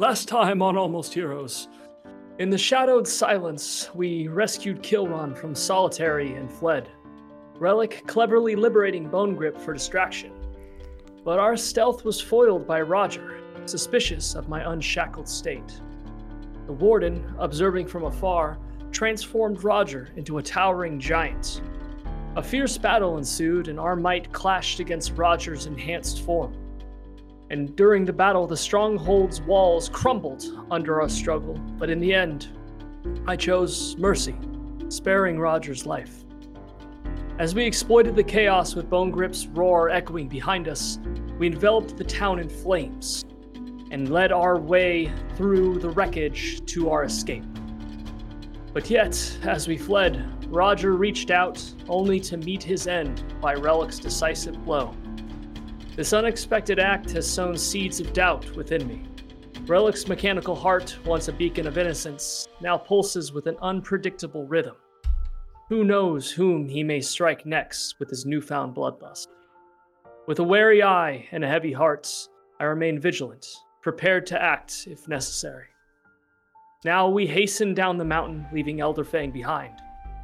Last time on Almost Heroes. In the shadowed silence, we rescued Kilron from solitary and fled. Relic cleverly liberating Bone Grip for distraction. But our stealth was foiled by Roger, suspicious of my unshackled state. The warden, observing from afar, transformed Roger into a towering giant. A fierce battle ensued, and our might clashed against Roger's enhanced form. And during the battle, the stronghold's walls crumbled under our struggle, but in the end, I chose mercy, sparing Roger's life. As we exploited the chaos with Bone Grip's roar echoing behind us, we enveloped the town in flames and led our way through the wreckage to our escape. But yet, as we fled, Roger reached out only to meet his end by Relic's decisive blow. This unexpected act has sown seeds of doubt within me. Relic's mechanical heart, once a beacon of innocence, now pulses with an unpredictable rhythm. Who knows whom he may strike next with his newfound bloodlust? With a wary eye and a heavy heart, I remain vigilant, prepared to act if necessary. Now we hasten down the mountain, leaving Elderfang behind.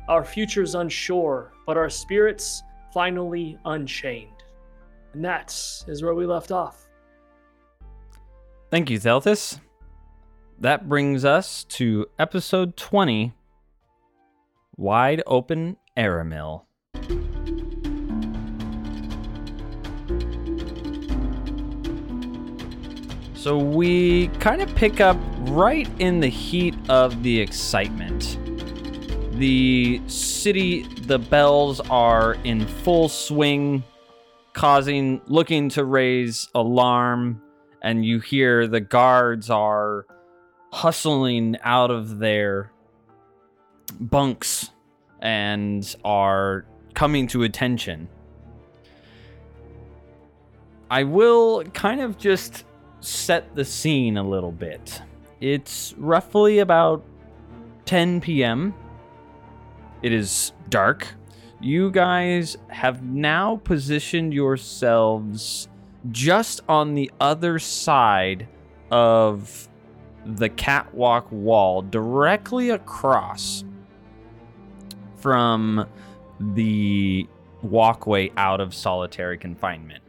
Our futures unsure, but our spirits finally unchained. And that is where we left off. Thank you, Theltus. That brings us to episode 20 Wide Open Aramil. So we kind of pick up right in the heat of the excitement. The city, the bells are in full swing causing looking to raise alarm and you hear the guards are hustling out of their bunks and are coming to attention. I will kind of just set the scene a little bit. It's roughly about 10 p.m. It is dark you guys have now positioned yourselves just on the other side of the catwalk wall, directly across from the walkway out of solitary confinement.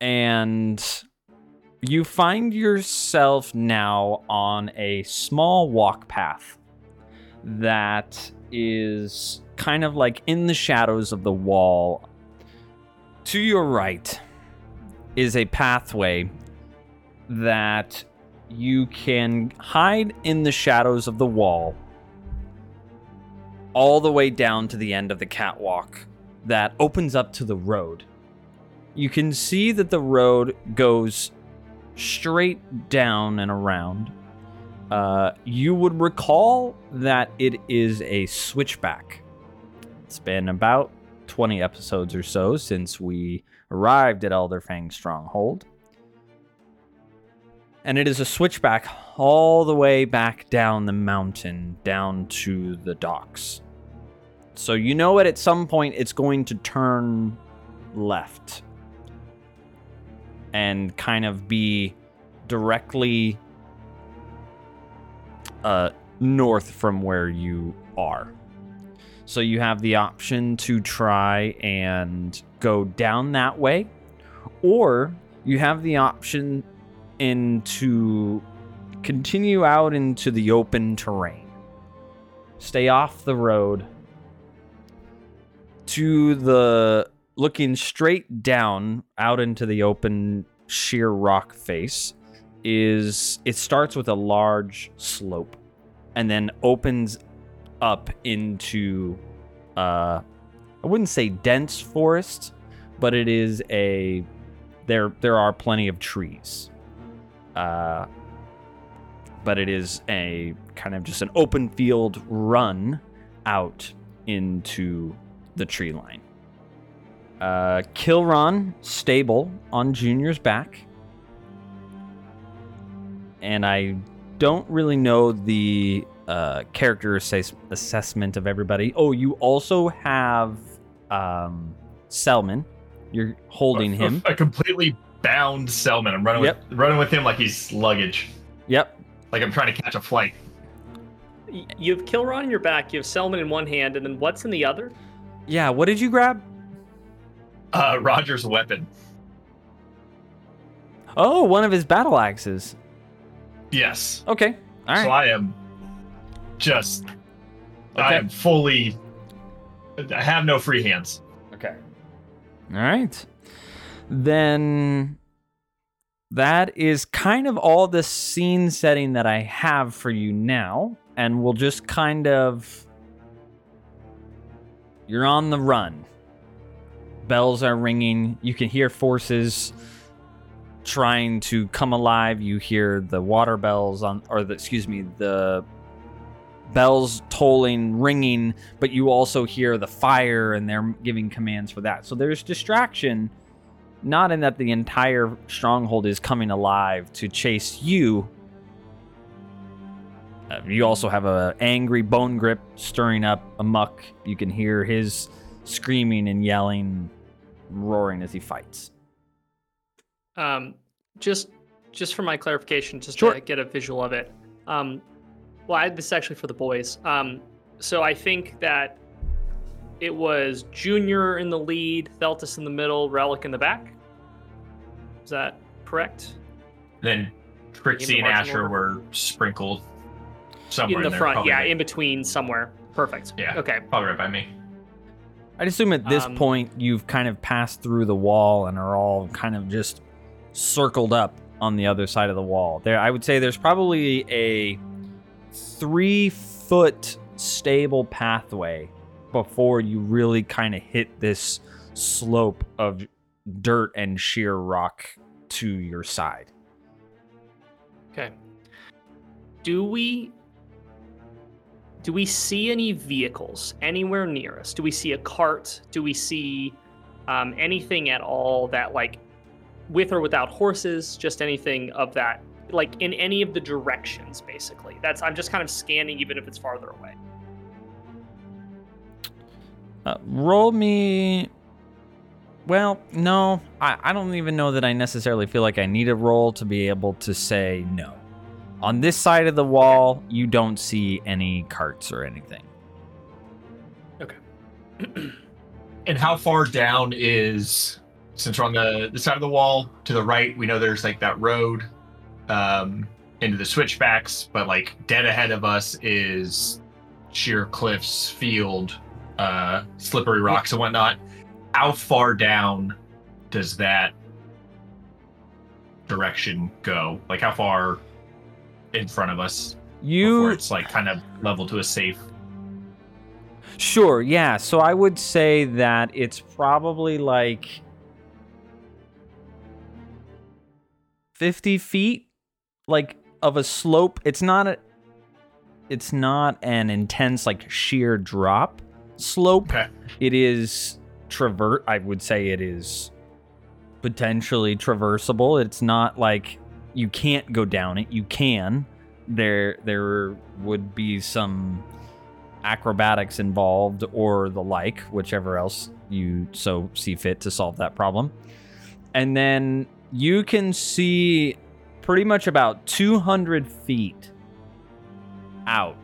And you find yourself now on a small walk path that is kind of like in the shadows of the wall. To your right is a pathway that you can hide in the shadows of the wall all the way down to the end of the catwalk that opens up to the road. You can see that the road goes straight down and around uh, you would recall that it is a switchback. It's been about 20 episodes or so since we arrived at Elderfang Stronghold. And it is a switchback all the way back down the mountain, down to the docks. So you know it at some point it's going to turn left and kind of be directly uh, north from where you are. So you have the option to try and go down that way, or you have the option in to continue out into the open terrain. Stay off the road to the looking straight down out into the open sheer rock face is it starts with a large slope and then opens up into uh I wouldn't say dense forest, but it is a there there are plenty of trees. Uh but it is a kind of just an open field run out into the tree line. Uh, Kilron stable on Junior's back and I don't really know the uh, character assessment of everybody. Oh, you also have um, Selman. You're holding a, him. A completely bound Selman. I'm running Yep. with running with him like he's luggage. Yep. Like I'm trying to catch a flight. You have Kilron in your back, you have Selman in one hand, and then what's in the other? Yeah. What did you grab? Uh, Roger's weapon. Oh, one of his battle axes. Yes. Okay. All So. I am just—I am fully. I have no free hands. Okay. All right. Then that is kind of all the scene setting that I have for you now. And we'll just kind of. You're on the run. Bells are ringing. You can hear forces trying to come alive. You hear the water bells on, or the, excuse me, the bells tolling, ringing, but you also hear the fire and they're giving commands for that. So there's distraction, not in that the entire stronghold is coming alive to chase you. Uh, you also have a angry bone grip stirring up a muck. You can hear his screaming and yelling, roaring as he fights. Um, just just for my clarification, just Sure. to get a visual of it. Um, well, I, this is actually for the boys. Um, so I think that it was Junior in the lead, Theltus in the middle, Relic in the back. Is that correct? Then Trixie and Asher order? were sprinkled somewhere in the there, front, yeah, right- in between somewhere. Perfect. Yeah. Okay. probably right by me. I'd assume at this Um, point you've kind of passed through the wall and are all kind of just circled up on the other side of the wall. There, I would say there's probably a three foot stable pathway before you really kind of hit this slope of dirt and sheer rock to your side. Okay. Do we do we see any vehicles anywhere near us? Do we see a cart? Do we see um, anything at all that like with or without horses? Just anything of that like in any of the directions basically. That's I'm just kind of scanning even if it's farther away. Uh, roll me. Well, no, I, I don't even know that I necessarily feel like I need a roll to be able to say no. On this side of the wall, you don't see any carts or anything. Okay. and how far down is since we're on the, the side of the wall to the right, we know there's like that road um into the switchbacks, but like dead ahead of us is sheer cliffs, field, uh slippery rocks and whatnot. How far down does that direction go? Like how far in front of us before You it's like kind of level to a safe Sure, yeah. So I would say that it's probably like 50 feet like of a slope. It's not a it's not an intense like sheer drop slope. Okay. It is travert I would say it is potentially traversable. It's not like you can't go down it. You can. There there would be some acrobatics involved or the like, whichever else you so see fit to solve that problem. And then you can see pretty much about 200 feet out.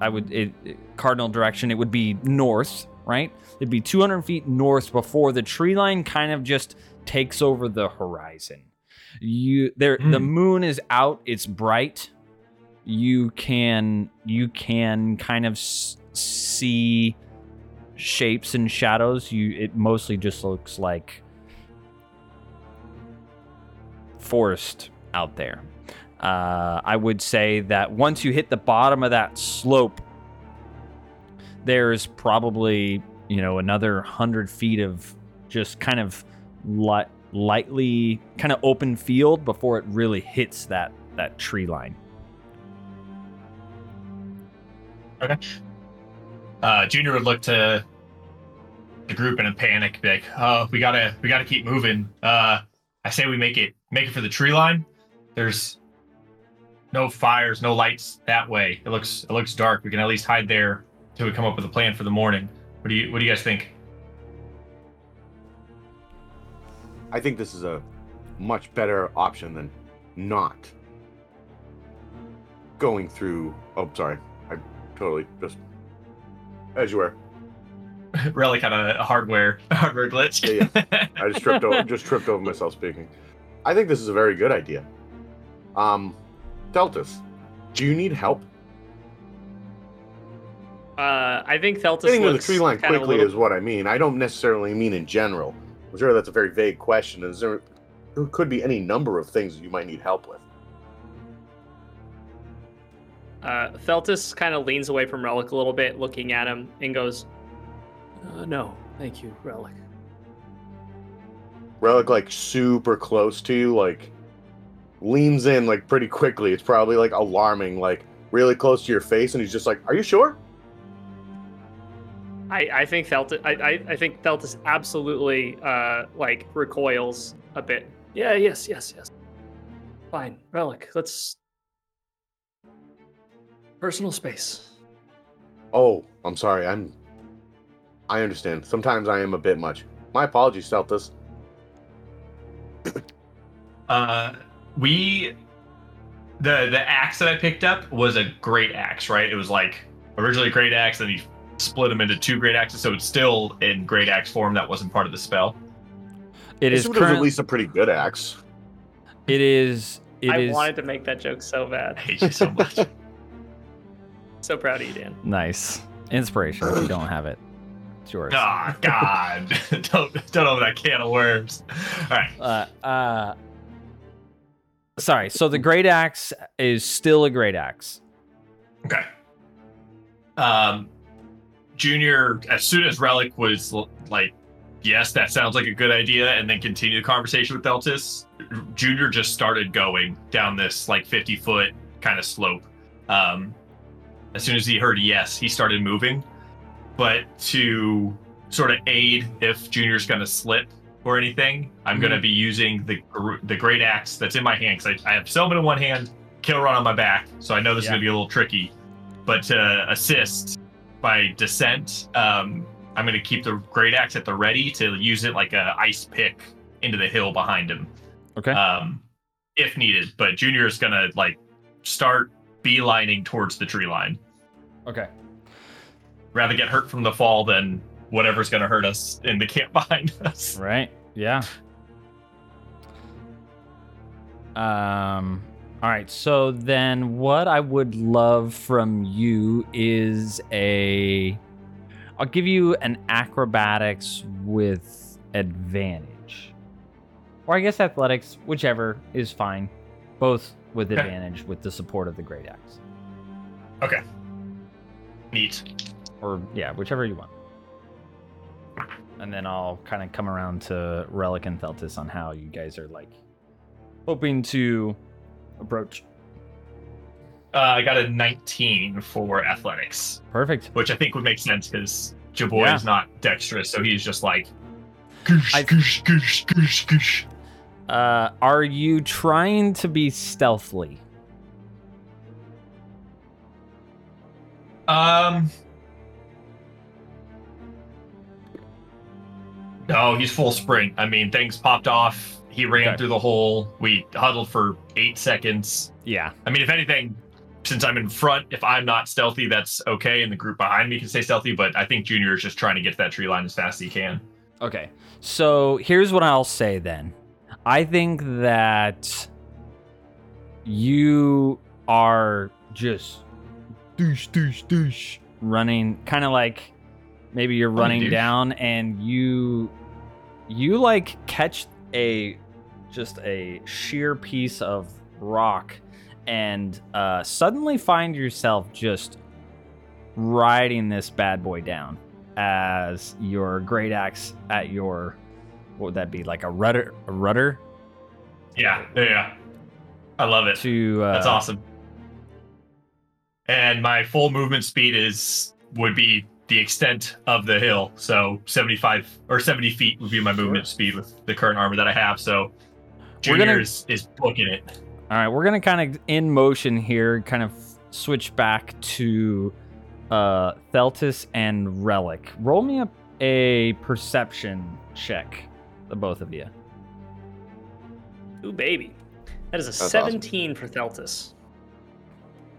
I would, it, it- cardinal direction, it would be north, right? It'd be 200 feet north before the tree line kind of just takes over the horizon. You there the Hmm. moon is out, it's bright. You can you can kind of s- see shapes and shadows. You it mostly just looks like forest out there. Uh, I would say that once you hit the bottom of that slope, there's probably you know another hundred feet of just kind of light, lightly kind of open field before it really hits that that tree line. Okay. Uh, Junior would look to the group in a panic, be like, "Oh, we gotta, we gotta keep moving." Uh, I say we make it, make it for the tree line. There's no fires, no lights that way. It looks, it looks dark. We can at least hide there till we come up with a plan for the morning. What do you, what do you guys think? I think this is a much better option than not going through. Oh, sorry. I totally just as you were. Relic had a hardware hardware glitch. Yeah, I just tripped over. Just tripped over myself speaking. I think this is a very good idea. Um, Theltus, do you need help? Uh, I think Theltus Getting to the tree line kind of a quickly little- is what I mean. I don't necessarily mean in general. I'm sure that's a very vague question. Is there, there could be any number of things that you might need help with. Uh, Theltus kind of leans away from Relic a little bit, looking at him, and goes, Uh, no, thank you, Relic. Relic like super close to you, like leans in like pretty quickly. It's probably like alarming, like really close to your face, and he's just like, "Are you sure?" I, I think Theltus, I, I, I think Theltus absolutely, uh, like recoils a bit. Yeah, yes, yes, yes. Fine, Relic, let's. Personal space. Oh, I'm sorry. I'm. I understand. Sometimes I am a bit much. My apologies, Theltus. Uh, we the the axe that I picked up was a great axe, right? It was like originally a great axe, then he split them into two great axes, so it's still in great axe form. That wasn't part of the spell. It This is one was at current, least a pretty good axe. It is. It I is- wanted to make that joke so bad. I bad. hate you so much. So proud of you, Dan. nice inspiration. if you don't have it, it's yours. Ah, God! don't don't open that can of worms. All right. Uh, uh, sorry. So the great axe is still a great axe. Okay. Um, Junior, as soon as Relic was like, yes, that sounds like a good idea, and then continue the conversation with Theltus, Junior just started going down this like 50 foot kind of slope. Um, as soon as he heard yes, he started moving. But to sort of aid if Junior's going to slip or anything, I'm going to be using the the great axe that's in my hand because I, I have Selman in one hand, Kilron on my back, so I know this is going to be a little tricky. But to assist by descent, um, I'm going to keep the great axe at the ready to use it like a ice pick into the hill behind him, Okay. um, if needed. But Junior is going to like start beelining towards the tree line. okay. Rather get hurt from the fall than whatever's going to hurt us in the camp behind us. Right. Yeah. Um. All right. So then, what I would love from you is a. I'll give you an acrobatics with advantage, or I guess athletics, whichever is fine. Both with Okay. advantage with the support of the great axe, Okay. Neat. Or yeah, whichever you want. And then I'll kind of come around to Relic and Theltus on how you guys are like hoping to approach. Uh, I got a 19 for athletics, Perfect. which I think would make sense because Jaboy Yeah. is not dexterous, so he's just like. Goosh, I- goosh, goosh, goosh, goosh. Uh, are you trying to be stealthily? Um. No, he's full sprint. I mean, things popped off. He ran Okay. through the hole. We huddled for eight seconds. Yeah. I mean, if anything, since I'm in front, if I'm not stealthy, that's okay, and the group behind me can stay stealthy. But I think Junior is just trying to get to that tree line as fast as he can. Okay. So here's what I'll say then. I think that you are just douche, douche, douche, running, kind of like maybe you're running down and you, you like catch a, just a sheer piece of rock and uh, suddenly find yourself just riding this bad boy down as your great axe at your what would that be like a rudder a rudder Yeah, yeah. I love it. to uh, That's awesome. And my full movement speed is would be the extent of the hill. So 75 or 70 feet would be my movement speed with the current armor that I have. So We're Junior gonna- is, is booking it. all right we're gonna kind of in motion here kind of switch back to uh Theltus and Relic roll me up a perception check the both of you Ooh, baby. That is a That's awesome. 17 for Theltus.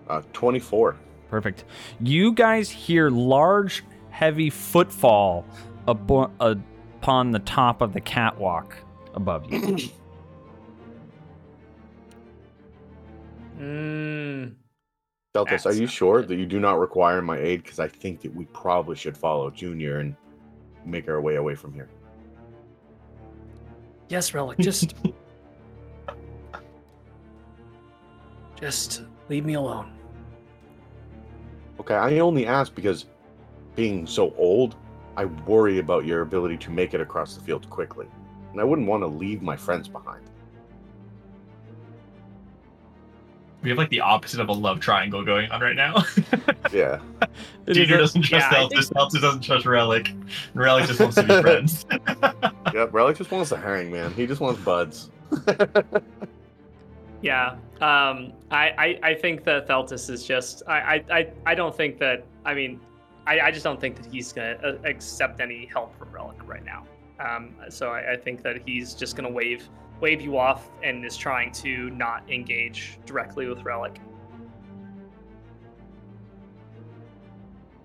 Uh, 24. Perfect. You guys hear large, heavy footfall abo- upon the top of the catwalk above you. Mmm. Theltus, are you sure that you do not require my aid? Because I think that we probably should follow Junior and make our way away from here. Yes, Relic, just. just leave me alone. Okay, I only ask because being so old, I worry about your ability to make it across the field quickly. And I wouldn't want to leave my friends behind. We have like the opposite of a love triangle going on right now. Yeah. Junior doesn't trust yeah, I Theltus, think- Theltus doesn't trust Relic, and Relic just wants to be friends. yep, Relic just wants to hang, man. He just wants buds. Yeah. Um, I, I, I think that Theltus is just. I, I, I, don't think that. I mean, I, I just don't think that he's to uh, accept any help from Relic right now. Um, so I, I think that he's just to wave wave you off and is trying to not engage directly with Relic.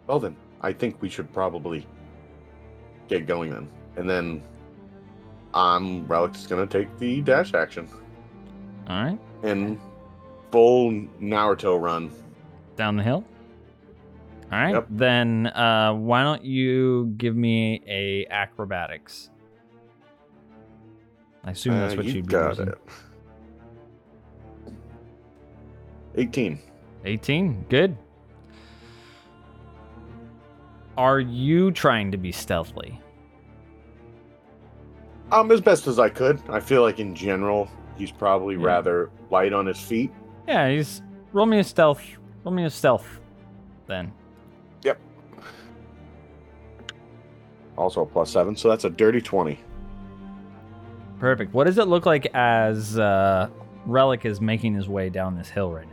Well then, I think we should probably get going then. And then um Relic's gonna take the dash action All right. and full Naruto run. Down the hill. All right. Yep. Then uh, why don't you give me a acrobatics? I assume that's Uh, what you you'd be got using. it. 18. 18. Good. Are you trying to be stealthily? Um, as best as I could. I feel like in general, he's probably Yeah. rather light on his feet. Yeah, he's roll me a stealth. Roll me a stealth then. Yep. Also a plus seven, so that's a dirty 20. Perfect. What does it look like as uh, Relic is making his way down this hill right now?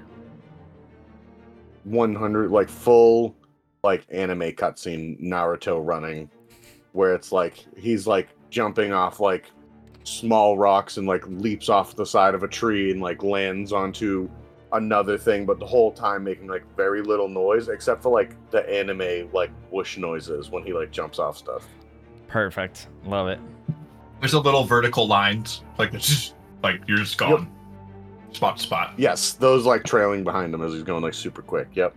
100, like full, like anime cutscene Naruto running, where it's like he's like jumping off like small rocks and like leaps off the side of a tree and like lands onto another thing, but the whole time making like very little noise, except for like the anime like whoosh noises when he like jumps off stuff. Perfect. Love it. There's a little vertical lines, like it's just like you're just gone, spot to spot. Yes, those like trailing behind him as he's going like super quick. Yep.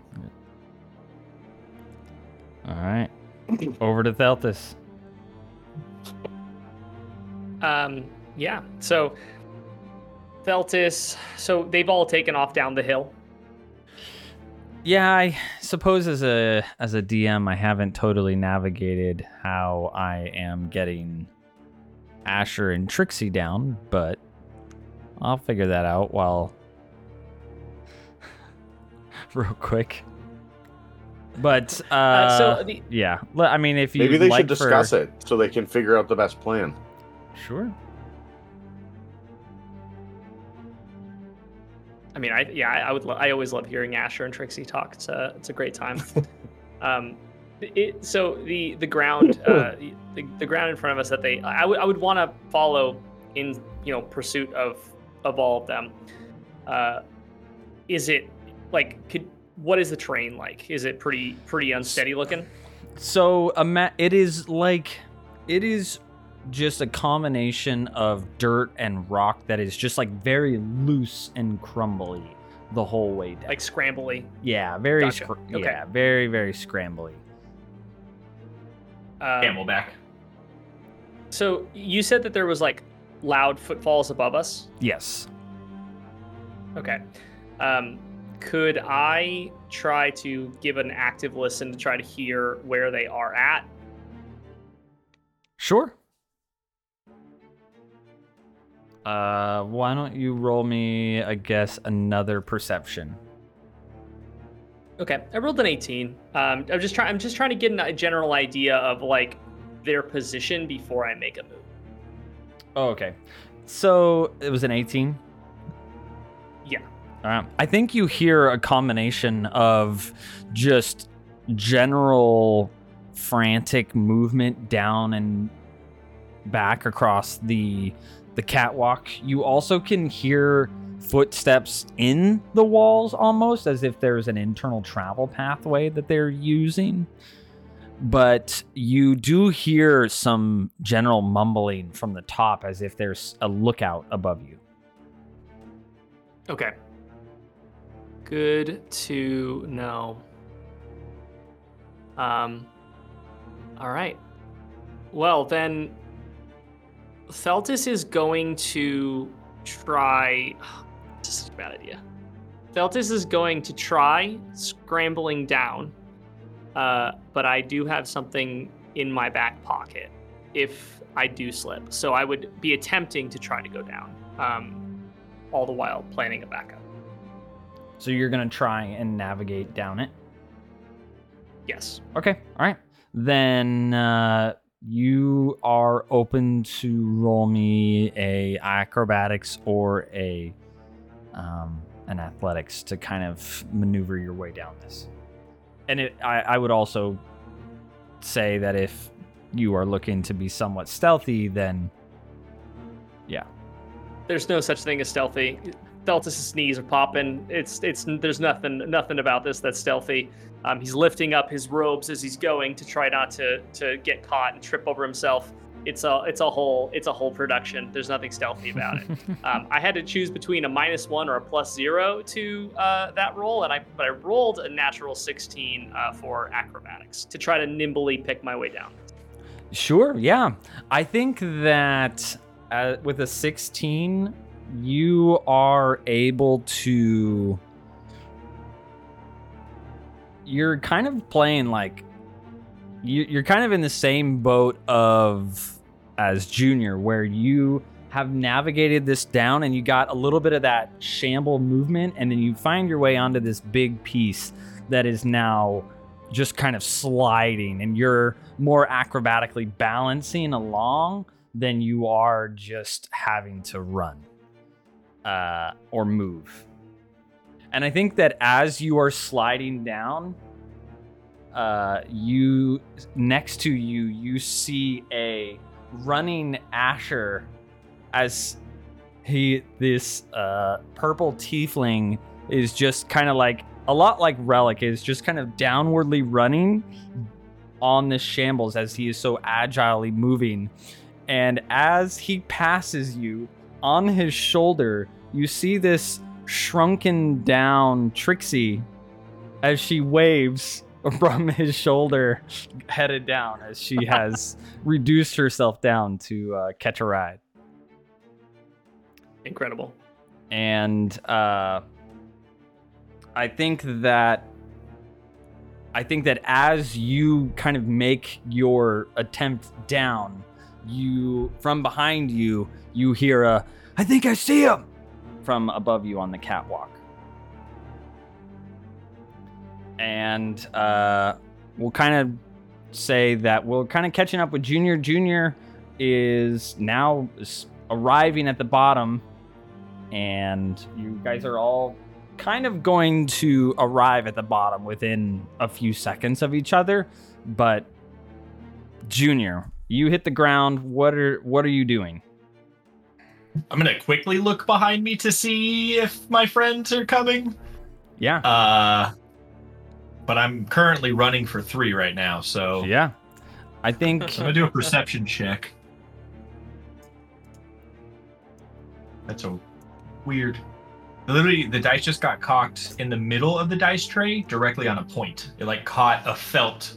All right. Over to Theltus. Um, yeah. So Theltus. So they've all taken off down the hill. Yeah, I suppose as a as a DM, I haven't totally navigated how I am getting Asher and Trixie down, but I'll figure that out while real quick. But uh, Uh, so the, yeah, I mean, if you Maybe they like should discuss for... it so they can figure out the best plan. Sure. I mean, I yeah, I, would. Lo- I always love hearing Asher and Trixie talk. It's a it's a great time. um, it, so the the ground uh, the, the ground in front of us that they I would I would want to follow in you know pursuit of of all of them. Uh, is it like could what is the terrain like? Is it pretty pretty unsteady looking? So a ima- it is like it is just a combination of dirt and rock that is just like very loose and crumbly the whole way down. Like scrambly? yeah, very Gotcha. scr- Okay. yeah, very very scrambly. Uh, Camelback. So you said that there was like loud footfalls above us. Yes. Okay. Um, could I try to give an active listen to try to hear where they are at? Sure. Uh, why don't you roll me, I guess, another perception? Okay, I rolled an 18. Um, I'm just trying. I'm just trying to get a general idea of like their position before I make a move. Oh, okay. So it was an 18. Yeah. Um, I think you hear a combination of just general frantic movement down and back across the the catwalk. You also can hear footsteps in the walls almost as if there's an internal travel pathway that they're using. But you do hear some general mumbling from the top as if there's a lookout above you. Okay. Good to know. Um. All right. Well, then, Theltus is going to try. This is a bad idea. Theltus is going to try scrambling down, uh, but I do have something in my back pocket if I do slip. So I would be attempting to try to go down, um, all the while planning a backup. So you're going to try and navigate down it. Yes. Okay. All right. Then uh, you are open to roll me a acrobatics or a um, an athletics to kind of maneuver your way down this. And it, I, I would also say that if you are looking to be somewhat stealthy, then yeah, There's no such thing as stealthy. Theltus' knees are popping. It's it's there's nothing nothing about this that's stealthy. Um, he's lifting up his robes as he's going to try not to to get caught and trip over himself. It's a it's a whole it's a whole production. There's nothing stealthy about it. Um, I had to choose between a minus one or a plus zero to uh, that roll, and I but I rolled a natural 16 uh, for acrobatics to try to nimbly pick my way down. Sure, yeah. I think that uh, with a 16, you are able to. You're kind of playing like. You, you're kind of in the same boat of as Junior, where you have navigated this down and you got a little bit of that shamble movement, and then you find your way onto this big piece that is now just kind of sliding and you're more acrobatically balancing along than you are just having to run uh, or move. And I think that as you are sliding down, uh, you next to you, you see a running Asher as he this uh, purple tiefling is just kind of like a lot like Relic is just kind of downwardly running on this shambles as he is so agilely moving. And as he passes you on his shoulder, you see this shrunken down Trixie as she waves from his shoulder, headed down as she has reduced herself down to uh, catch a ride. Incredible. and uh, I think that I think that as you kind of make your attempt down, you from behind you you hear a I think I see him from above you on the catwalk. And uh, we'll kind of say that we're kind of catching up with Junior. Junior is now arriving at the bottom, and you guys are all kind of going to arrive at the bottom within a few seconds of each other. But Junior, you hit the ground. What are what are you doing? I'm gonna quickly look behind me to see if my friends are coming. Yeah, Uh, but I'm currently running for three right now, so yeah. I think I'm gonna do a perception check. That's a weird. Literally, the dice just got cocked in the middle of the dice tray, directly on a point. It like caught a felt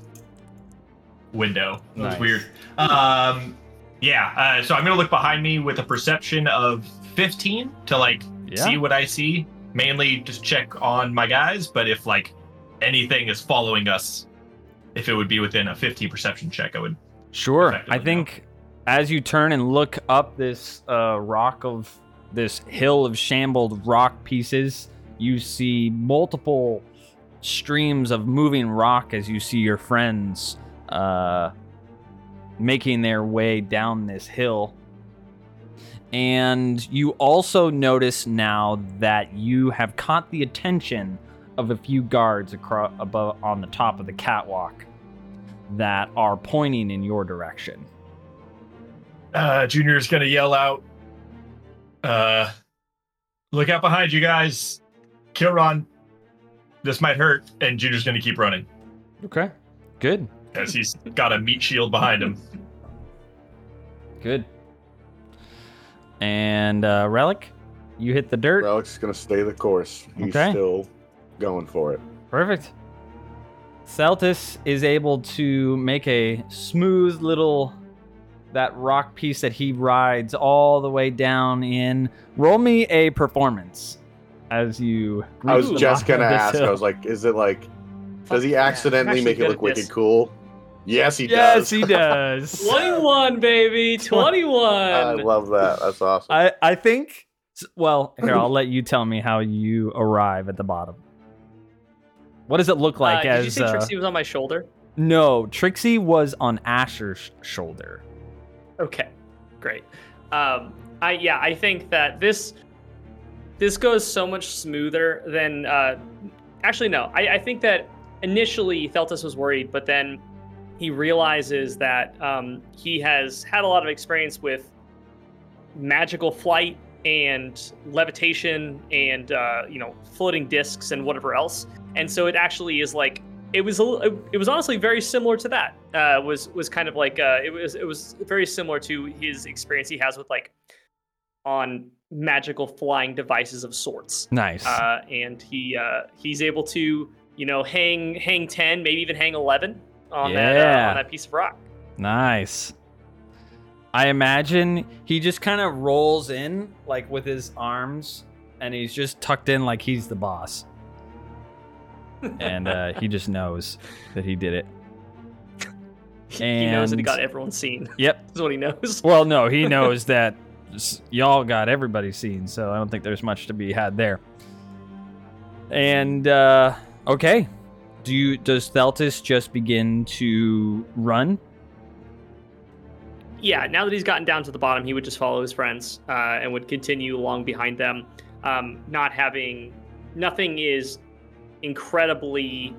window. Was Nice. weird. Um, yeah. Uh, so I'm gonna look behind me with a perception of 15 to like yeah. see what I see. Mainly just check on my guys, but if like anything is following us, if it would be within a 15 perception check, I would. Sure. I think as you turn and look up this uh, rock of this hill of shambled rock pieces, you see multiple streams of moving rock as you see your friends uh, making their way down this hill. And you also notice now that you have caught the attention of a few guards across above on the top of the catwalk that are pointing in your direction. Uh, Junior's gonna yell out, Uh, look out behind you guys. Kilron, this might hurt, and Junior's gonna keep running Okay. Good. Because he's got a meat shield behind him. Good. And uh, Relic, you hit the dirt. Relic's gonna stay the course. He's Okay. still going for it. Perfect. Theltus is able to make a smooth little that rock piece that he rides all the way down in. Roll me a performance as you. I was just gonna of this ask. I was like, is it like, does he yeah, I'm accidentally actually make it good look at wicked this. cool? Yes, he yes, does. Yes, he does. 21, baby. 21. I love that. That's awesome. I I think. Well, here I'll let you tell me how you arrive at the bottom. What does it look like uh, as? did you say uh, Trixie was on my shoulder? no, Trixie was on Asher's shoulder. Okay, great. Um, I yeah, I think that this this goes so much smoother than. Uh, actually, no. I, I think that initially Theltus was worried, but then he realizes that um, he has had a lot of experience with magical flight and levitation and uh, you know floating discs and whatever else, and so it actually is like it was a, it was honestly very similar to that. Uh, was was kind of like uh, it was it was very similar to his experience he has with like on magical flying devices of sorts. Nice. Uh, and he uh, he's able to you know hang hang ten, maybe even hang eleven on that uh, Yeah. on that piece of rock. Nice. I imagine he just kind of rolls in like with his arms and he's just tucked in like he's the boss. and uh, he just knows that he did it. he knows that he got everyone seen. Yep. That's what he knows. Well, no, he knows that y'all got everybody seen, so I don't think there's much to be had there. And uh okay. Do you does Theltus just begin to run? yeah, now that he's gotten down to the bottom, he would just follow his friends uh, and would continue along behind them, um, not having nothing is incredibly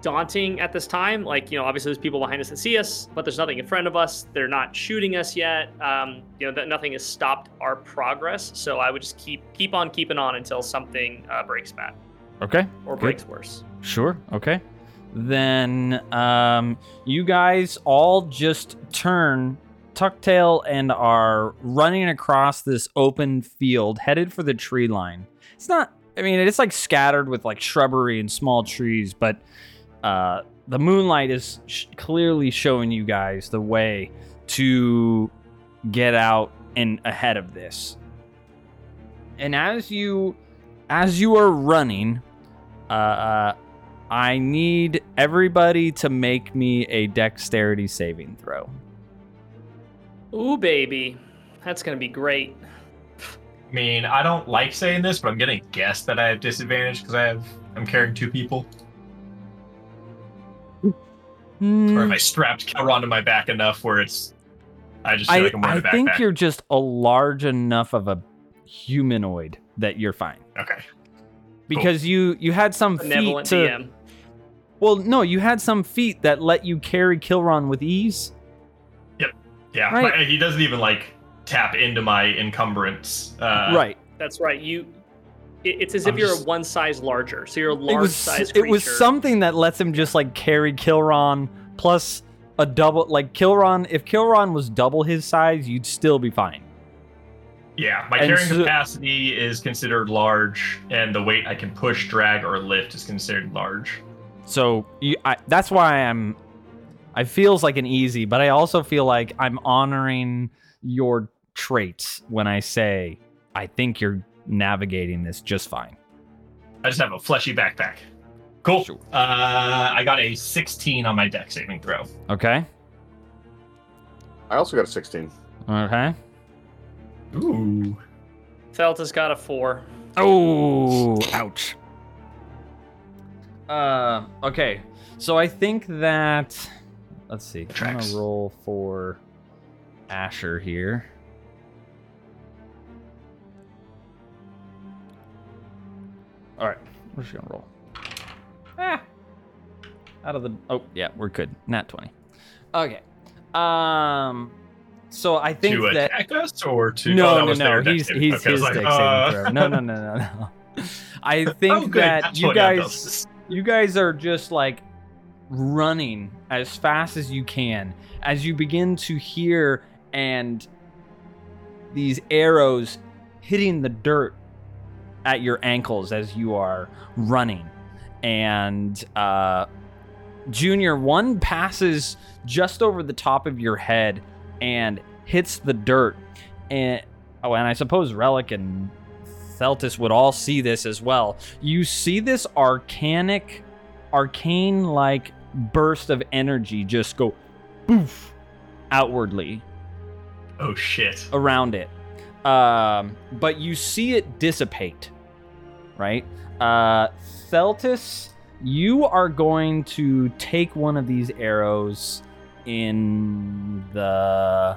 daunting at this time. Like you know, obviously there's people behind us that see us, but there's nothing in front of us. They're not shooting us yet. Um, you know, that nothing has stopped our progress. So I would just keep keep on keeping on until something uh, breaks bad Okay. or Good. breaks worse. Sure. Okay. Then um, you guys all just turn Tucktail and are running across this open field, headed for the tree line. It's not. I mean, it's like scattered with like shrubbery and small trees, but uh, the moonlight is sh- clearly showing you guys the way to get out and ahead of this. And as you as you are running, uh, uh, I need everybody to make me a dexterity saving throw. Ooh, baby, that's gonna be great. I mean, I don't like saying this, but I'm gonna guess that I have disadvantage because I have I'm carrying two people. Or if I strapped Kilron to my back enough where it's I just feel I, like I'm wearing I a think you're just a large enough of a humanoid that you're fine Okay. because you you had some feet Benevolent to DM. well no you had some feet that let you carry Kilron with ease. Yep. Yeah. Right. but he doesn't even like tap into my encumbrance. Uh, right. That's right. You. It, it's as I'm if you're just- a one size larger. So you're a It large was size it was something that lets him just like carry Kilron plus a double like Kilron if Kilron was double his size you'd still be fine. Yeah. My And carrying so- capacity is considered large, and the weight I can push, drag, or lift is considered large. So you, I, that's why I'm. I feels like an easy, but I also feel like I'm honoring your traits when I say I think you're navigating this just fine. I just have a fleshy backpack. Cool. Sure. Uh, I got a 16 on my deck saving throw. Okay. I also got a 16. Okay. Ooh. Felt has got a four. Oh, ouch. Uh, okay. So I think that let's see. I'm Tracks. gonna roll for Asher here. All right, we're just gonna roll. Ah, out of the. Oh yeah, we're good. Nat twenty. Okay. Um. So I think to that attack us or to no, oh, no, no. He's he's Okay, his like, uh, saving throw. No, no, no, no, no. I think oh, that That's you guys you guys are just like running as fast as you can as you begin to hear and these arrows hitting the dirt at your ankles as you are running and uh junior one passes just over the top of your head and hits the dirt and oh and i suppose relic and Theltus would all see this as well. You see this arcanic, arcane like burst of energy just go boof outwardly Oh shit. around it. Um, but you see it dissipate, right? Uh, Theltus, you are going to take one of these arrows in the.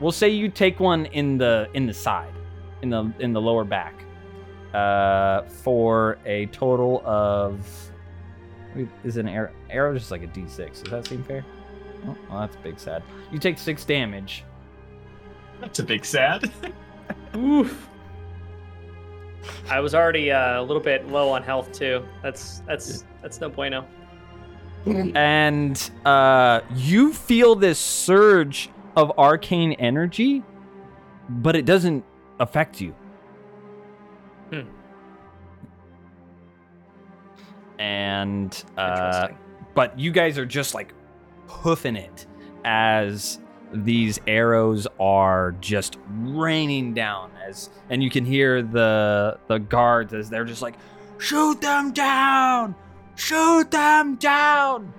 We'll say you take one in the in the side, in the in the lower back, uh, for a total of. Is an arrow arrow just like a d6? Does that seem fair? Oh, well, that's big sad. You take six damage. That's a big sad. Oof. I was already uh, a little bit low on health too. That's that's that's no bueno. And uh, you feel this surge of arcane energy, but it doesn't affect you. Hmm. And uh, but you guys are just like hoofing it as these arrows are just raining down as and you can hear the the guards as they're just like shoot them down shoot them down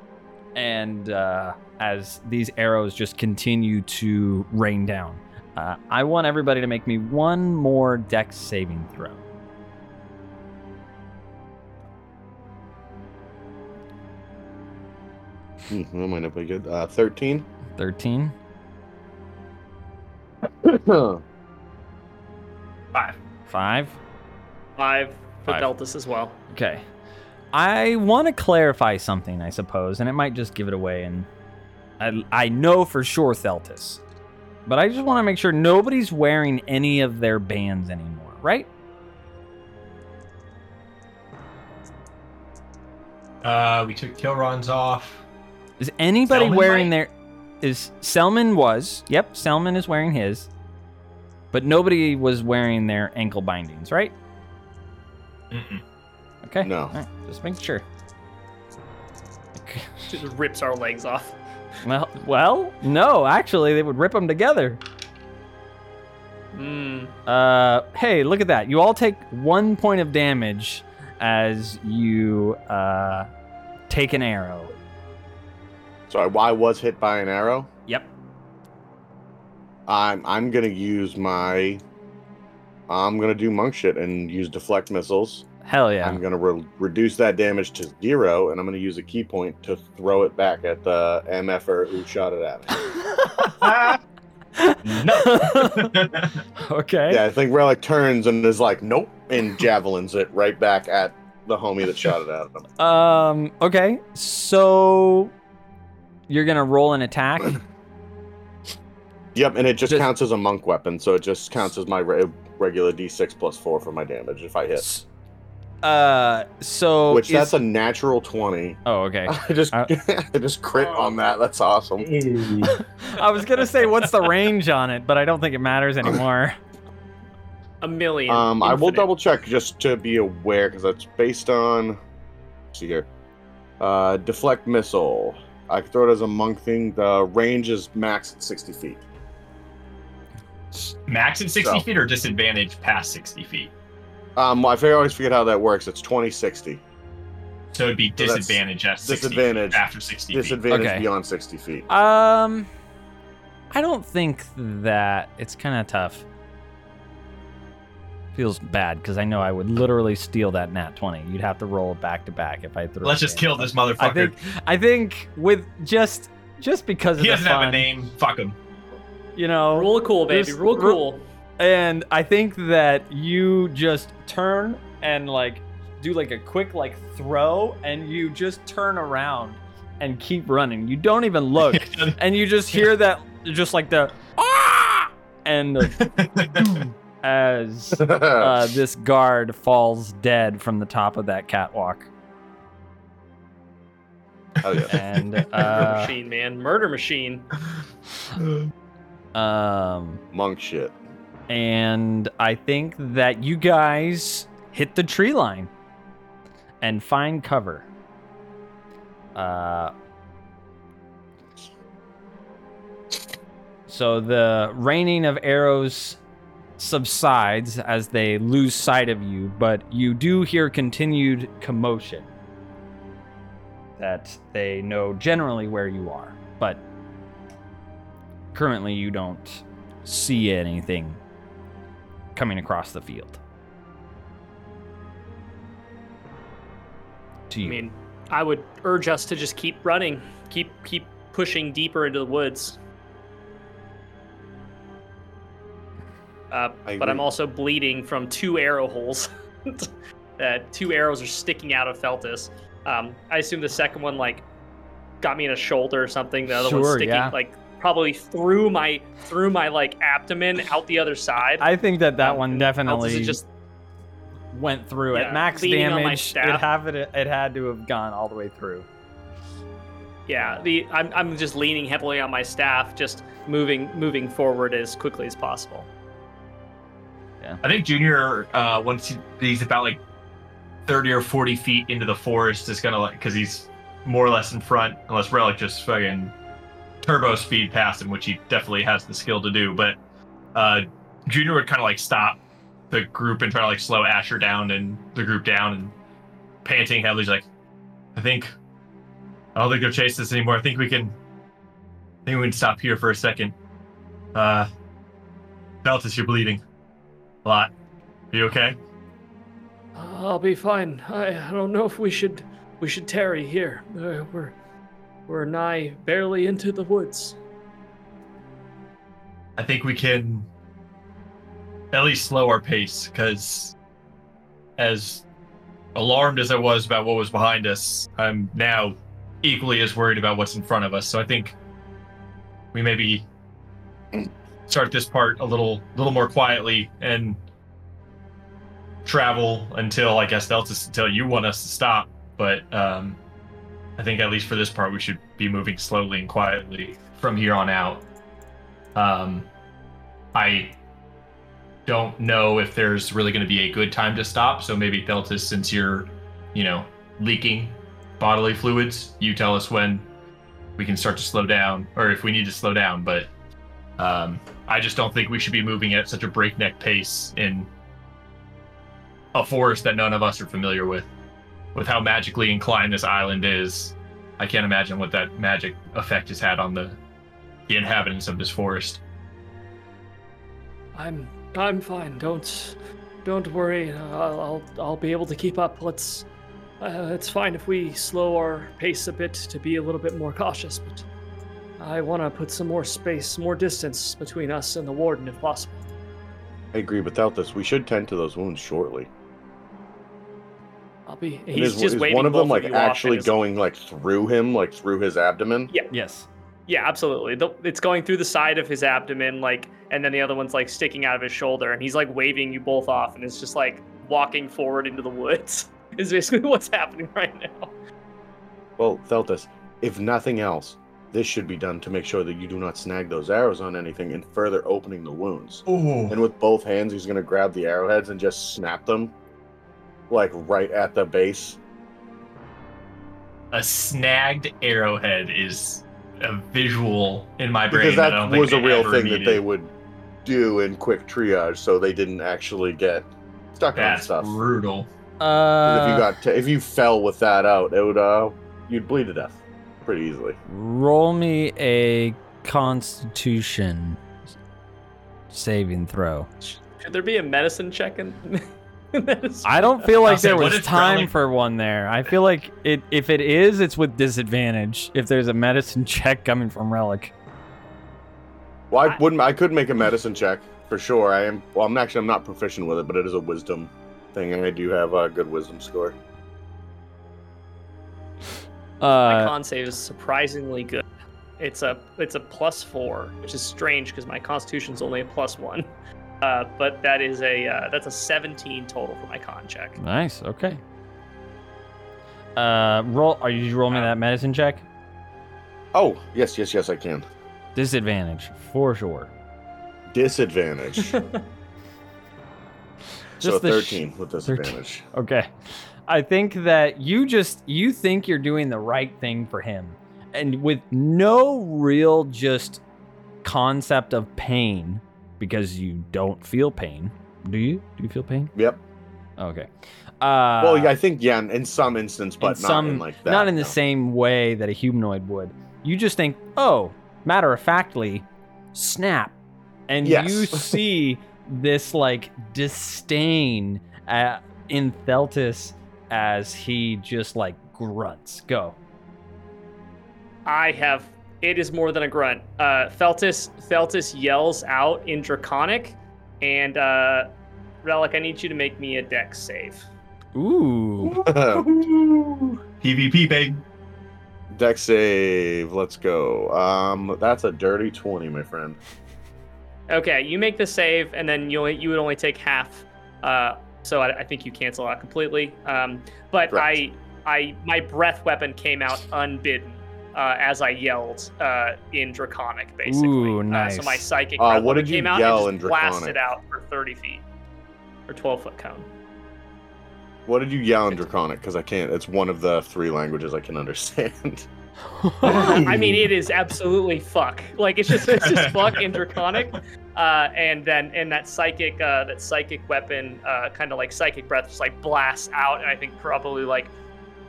and uh, as these arrows just continue to rain down uh, i want everybody to make me one more dex saving throw Hmm, that might not be good. Uh, 13. 13 Five. 5 Five for Five. Theltus as well. Okay. I want to clarify something, I suppose, and it might just give it away. And I, I know for sure Theltus, but I just want to make sure nobody's wearing any of their bands anymore, right? Uh, we took Kilron's off. Is anybody Selman wearing might? their? Is Selman was? Yep, Selman is wearing his, but nobody was wearing their ankle bindings, right? Mm-mm. Okay. No. All right, just make sure. Okay. Just rips our legs off. Well, well, no, actually, they would rip them together. Mm. Uh, hey, look at that. You all take one point of damage as you uh, take an arrow. Sorry, I, I was hit by an arrow. Yep. I'm I'm gonna use my. I'm gonna do monk shit and use deflect missiles. Hell yeah. I'm gonna re- reduce that damage to zero, and I'm gonna use a key point to throw it back at the MFer who shot it at me. no. okay. Yeah, I think Relic turns and is like, nope, and javelins it right back at the homie that shot it at him. Um. Okay. So you're gonna roll an attack. Yep, and it just, Just- counts as a monk weapon, so it just counts as my re- regular D6 plus four for my damage if I hit. Uh. So Which is- that's a natural twenty. Oh, okay. I just Uh, I just crit on that. That's awesome. I was gonna say what's the range on it, but I don't think it matters anymore. A million. Um, I will double check just to be aware because that's based on. let's see here, uh, deflect missile. I can throw it as a monk thing. The range is max at sixty feet. Max at 60 So. feet or disadvantage past 60 feet? Um, I always forget how that works. It's twenty sixty. So it'd be disadvantage at 60 disadvantage. after 60 feet. Disadvantage Okay. beyond sixty feet. Um, I don't think that it's kind of tough. Feels bad because I know I would literally steal that nat twenty. You'd have to roll back to back if I threw. Let's just kill this motherfucker. I think. I think with just just because of he the doesn't have a name. Fuck him. you know. Rule of cool, baby. Just Rule of ru- cool. and I think that you just turn and like do like a quick like throw, and you just turn around and keep running. You don't even look. and you just hear that just like the ah, and the, as uh, this guard falls dead from the top of that catwalk. Oh yeah. And Murder uh, machine, man. Murder machine. um, Monk shit. And I think that you guys hit the tree line and find cover. Uh, so the raining of arrows subsides as they lose sight of you, but you do hear continued commotion. That they know generally where you are, but currently you don't see anything coming across the field. To I mean, I would urge us to just keep running, keep keep pushing deeper into the woods. Uh, I but I'm also bleeding from two arrow holes. uh, two arrows are sticking out of Theltus. Um, I assume the second one like got me in a shoulder or something. The other one's sticking yeah. like probably through my through my like abdomen out the other side. I think that that Um, one definitely just went through yeah, at max leaning my damage. It staff. have it, it had to have gone all the way through. Yeah, the I'm I'm just leaning heavily on my staff, just moving moving forward as quickly as possible. Yeah. I think Junior, uh, once he, he's about like 30 or 40 feet into the forest, is gonna like, because he's more or less in front, unless Relic just fucking turbo speed past him, which he definitely has the skill to do. But uh, Junior would kind of like stop the group and try to like slow Asher down and the group down and panting heavily. He's like, I think, I don't think they'll chase us anymore. I think we can, I think we can stop here for a second. Uh, Theltus, you're bleeding a lot. Are you okay? I'll be fine. I, I don't know if we should we should tarry here. Uh, we're we're nigh barely into the woods. I think we can at least slow our pace because, as alarmed as I was about what was behind us, I'm now equally as worried about what's in front of us. So I think we maybe start this part a little, little more quietly and travel until I guess Delta's until you want us to stop. But um, I think at least for this part, we should be moving slowly and quietly from here on out. Um, I don't know if there's really going to be a good time to stop. So maybe Theltus, since you're, you know, leaking bodily fluids, you tell us when we can start to slow down, or if we need to slow down. But um, I just don't think we should be moving at such a breakneck pace in a forest that none of us are familiar with. With how magically inclined this island is, I can't imagine what that magic effect has had on the the inhabitants of this forest. I'm I'm fine. Don't don't worry. I'll I'll, I'll be able to keep up. Let's. Uh, it's fine if we slow our pace a bit to be a little bit more cautious, but I want to put some more space, more distance between us and the warden if possible. I agree. Without this, we should tend to those wounds shortly. I'll be. And He's is, just is waving one of them like you actually going like through him, like through his abdomen? Yeah. Yes. Yeah, absolutely. The, it's going through the side of his abdomen, like, and then the other one's like sticking out of his shoulder, and he's like waving you both off, and it's just like walking forward into the woods. Is basically what's happening right now. Well, Theltus, if nothing else, this should be done to make sure that you do not snag those arrows on anything and further opening the wounds. Oh, And with both hands, he's going to grab the arrowheads and just snap them, like right at the base. a snagged arrowhead is a visual in my brain. Because that I that don't was a think I real ever thing that they would do in quick triage, so they didn't actually get stuck on That's stuff. brutal. 'Cause if you Uh, got t- if you fell with that out, it would uh you'd bleed to death pretty easily. roll me a Constitution saving throw. Should there be a medicine check in? medicine? I don't feel like I'll there what was time Relic- for one there. I feel like it. If it is, it's with disadvantage. If there's a medicine check coming from Relic. Well, I I- wouldn't. I could make a medicine check for sure. I am. Well, I'm actually I'm not proficient with it, but it is a wisdom thing, and I do have a good wisdom score. My Uh, con save is surprisingly good. It's a it's a plus four, which is strange because my Constitution's only a plus one. Uh, but that is a uh, that's a 17 total for my con check. Nice. Okay. Uh, roll. Are you rolling me Uh, that medicine check? Oh, yes, yes, yes, I can. Disadvantage for sure. Disadvantage. so Just the sh- 13 with 13. disadvantage. Okay. I think that you just you think you're doing the right thing for him. And with no real just concept of pain because you don't feel pain. Do you? Do you feel pain? Yep. Okay. Uh well, yeah, I think yeah, in- in some instance, but in not some in like that. not in the same way that a humanoid would. You just think, "Oh, matter of factly, snap." And Yes. you see this like disdain uh, in Theltus as he just like grunts. Go. I have. It is more than a grunt. Uh, Theltus Theltus yells out in Draconic, and uh, Relic, I need you to make me a Dex save. Ooh. PvP, babe. Deck save. Let's go. Um, that's a dirty twenty, my friend. Okay, you make the save, and then you you would only take half. Uh, so I, I think you cancel out completely. Um, but Correct. I I my breath weapon came out unbidden. Uh, as I yelled uh, in Draconic, basically. Ooh, Uh, so my psychic Uh, what weapon did you came out yell and in just blasted Draconic? out for 30 feet or 12 foot cone. What did you yell in Draconic? Because I can't. It's one of the three languages I can understand. I mean, it is absolutely fuck. Like it's just it's just fuck in draconic, uh, and then and that psychic uh, that psychic weapon, uh, kind of like psychic breath, just like blasts out, and I think probably like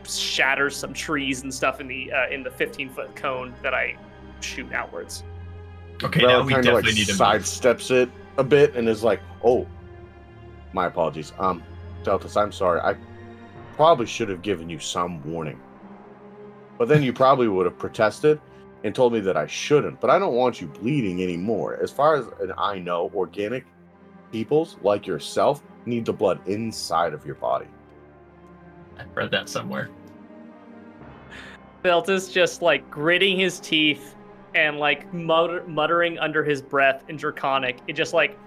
shatters some trees and stuff in the uh, in the 15 foot cone that I shoot outwards. Okay, Rel now we kinda, definitely like need to move. sidesteps it a bit and is like, "Oh, my apologies. Um, Theltus, I'm sorry. I probably should have given you some warning, but then you probably would have protested and told me that I shouldn't. But I don't want you bleeding anymore. As far as I know, organic peoples like yourself need the blood inside of your body. I read that somewhere. Theltus just like gritting his teeth and like mutter- muttering under his breath in draconic. It just like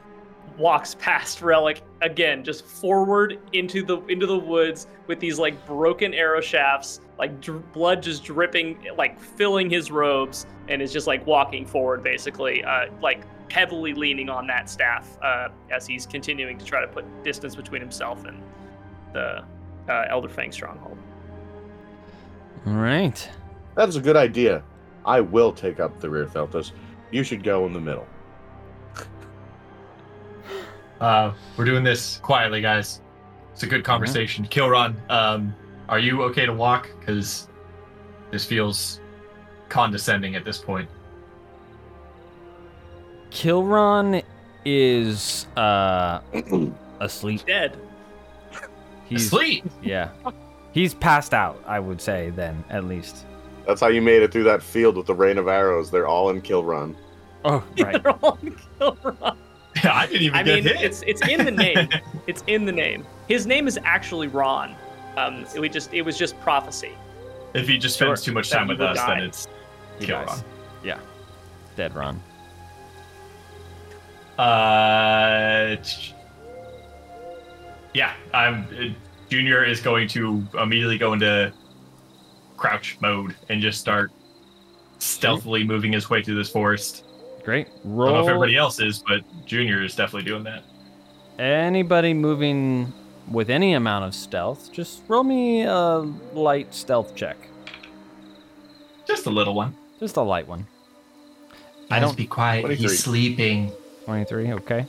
walks past Relic again, just forward into the into the woods with these like broken arrow shafts, like dr- blood just dripping, like filling his robes, and is just like walking forward, basically, uh, like heavily leaning on that staff uh, as he's continuing to try to put distance between himself and the uh, Elder Fang stronghold. All right. That's a good idea. I will take up the rear Theltus. You should go in the middle. Uh, we're doing this quietly, guys. It's a good conversation. Kilron, um, are you okay to walk? Because this feels condescending at this point. Kilron is uh asleep. Dead. He's Sleep. yeah. He's passed out, I would say then, at least. That's how you made it through that field with the rain of arrows. They're all in kill run. Oh, right. They're all in Kilron. Yeah, I didn't even I get mean, hit. it's it's in the name. It's in the name. His name is actually Ron. Um, it, we just it was just prophecy. if he just spends Sure. too much time with will us, die. then it's He Kilron. dies. Yeah. Dead Ron. Uh, t- yeah, I'm. Uh, Junior is going to immediately go into crouch mode and just start stealthily moving his way through this forest. Great. I don't know if everybody else is, but Junior is definitely doing that. anybody moving with any amount of stealth, just roll me a light stealth check. Just a little one. Just a light one. I don't- be quiet. 23. sleeping. 23, okay.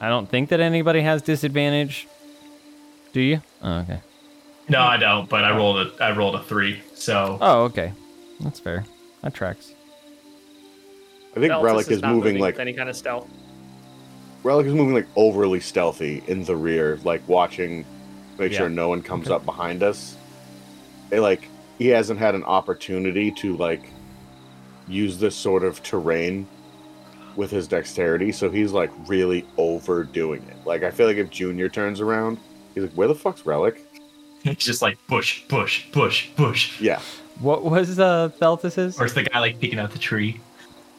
I don't think that anybody has disadvantage. Do you? Oh, okay. No, I don't. But I rolled a. I rolled a three. So Oh, okay. That's fair. That tracks. I think Theltus Relic is not moving with like any kind of stealth. Relic is moving like overly stealthy in the rear, like watching, make sure no one comes Okay. up behind us. It, like he hasn't had an opportunity to like use this sort of terrain with his dexterity, so he's like really overdoing it. Like I feel like if Junior turns around, he's like, "Where the fuck's Relic?" it's just like push, push, push, push. Yeah, What was uh, Theltus's? Or is the guy like peeking out the tree?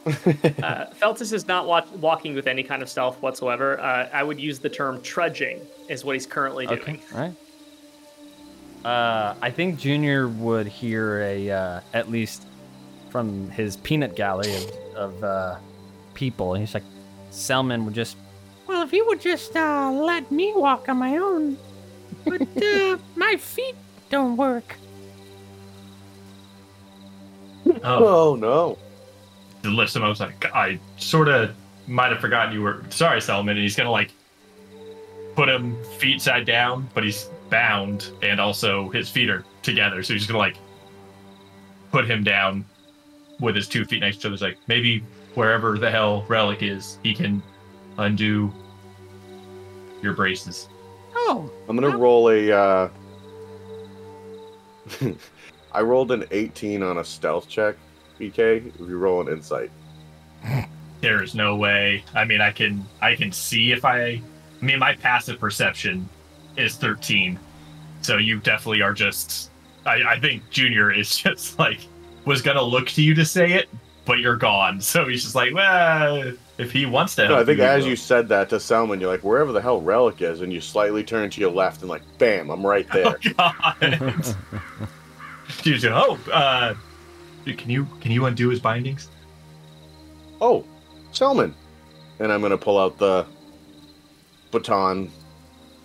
Uh, Theltus is not wa- walking with any kind of stealth whatsoever. Uh, I would use the term trudging, is what he's currently doing. Okay, all right. Uh, I think Junior would hear a uh, at least from his peanut gallery of, of people. He's like, Selman would just Well, if you would just uh, let me walk on my own. But uh, my feet don't work. Oh, Oh no. he lifts him. I was like, I sort of might have forgotten you were. Sorry, Selman. And he's gonna like put him feet side down, but he's bound, and also his feet are together. So he's gonna like put him down with his two feet next to each other. It's like maybe wherever the hell relic is, he can undo your braces. Oh, I'm gonna roll a. Uh... I rolled an 18 on a stealth check, BK. If you roll an insight, There is no way. I mean, I can I can see if I. I mean, my passive perception is 13, so you definitely are just. I, I think Junior is just like was gonna look to you to say it, but you're gone. So he's just like, well, if he wants to. no, help I think you, as will." you said that to Selman, you're like, wherever the hell relic is, and you slightly turn to your left and like, bam, I'm right there. Oh God. She's like, oh, uh, can you can you undo his bindings? oh, Selman, and I'm gonna pull out the baton,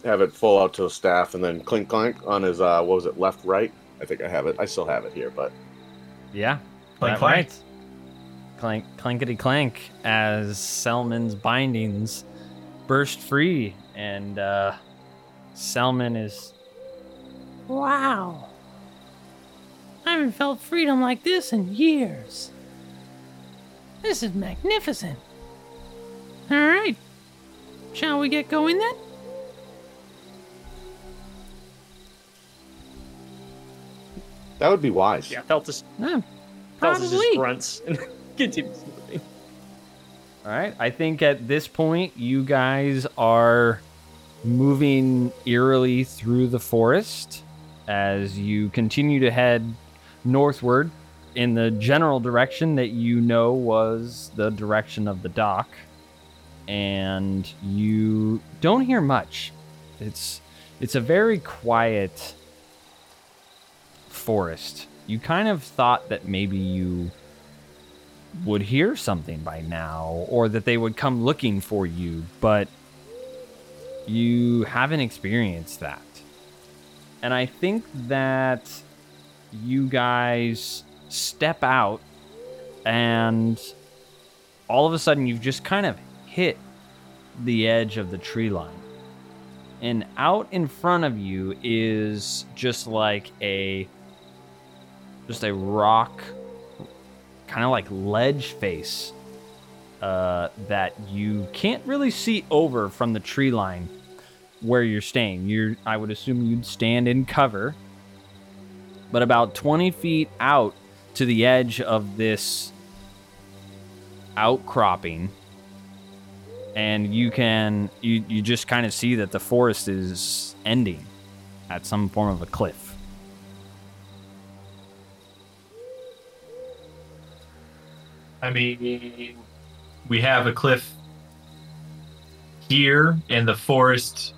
have it full out to the staff, and then clink clank on his uh, what was it, left right? I think I have it. I still have it here, but Yeah. Clank, that clank. right. Clank, clankety clank as Selman's bindings burst free, and uh, Selman is. wow. I haven't felt freedom like this in years. This is magnificent. All right. Shall we get going then? that would be wise. Yeah, Theltus, Uh, Theltus just probably. grunts and continues moving. All right. I think at this point, you guys are moving eerily through the forest as you continue to head northward in the general direction that you know was the direction of the dock. And you don't hear much. It's it's a very quiet forest. You kind of thought that maybe you would hear something by now or that they would come looking for you, but you haven't experienced that. And I think that you guys step out and all of a sudden you've just kind of hit the edge of the tree line. And out in front of you is just like a just a rock kind of like ledge face uh, that you can't really see over from the tree line where you're staying. You're, I would assume you'd stand in cover, but about 20 feet out to the edge of this outcropping, and you can you you just kind of see that the forest is ending at some form of a cliff. I mean, we have a cliff here, and the forest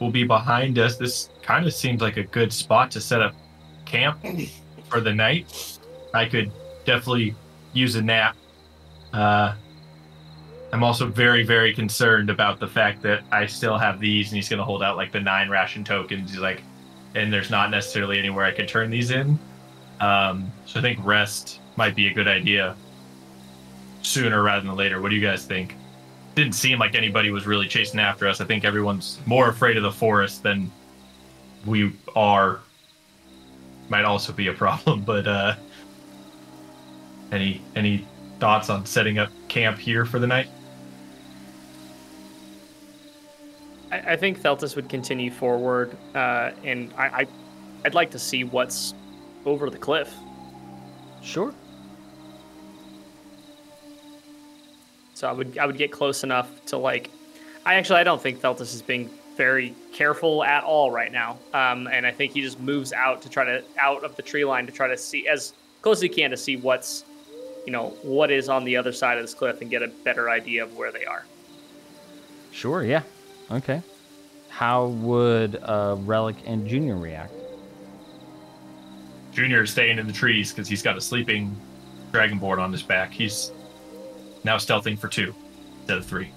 will be behind us. This kind of seems like a good spot to set up camp for the night. I could definitely use a nap. Uh, I'm also very, very concerned about the fact that I still have these, and he's going to hold out like the nine ration tokens. He's like, and there's not necessarily anywhere I could turn these in. Um, so I think rest might be a good idea sooner rather than later. What do you guys think? Didn't seem like anybody was really chasing after us. I think everyone's more afraid of the forest than we are. Might also be a problem, but uh any any thoughts on setting up camp here for the night? I, I think Theltus would continue forward, uh, and I, I, I'd like to see what's over the cliff. Sure. So I would I would get close enough to like I actually I don't think Theltus is being very careful at all right now. Um, and I think he just moves out to try to out of the tree line to try to see as close as he can to see what's, you know, what is on the other side of this cliff and get a better idea of where they are. Sure, yeah. Okay. How would uh, Relic and Junior react? Junior is staying in the trees because he's got a sleeping dragonborn on his back. He's now stealthing for two instead of three.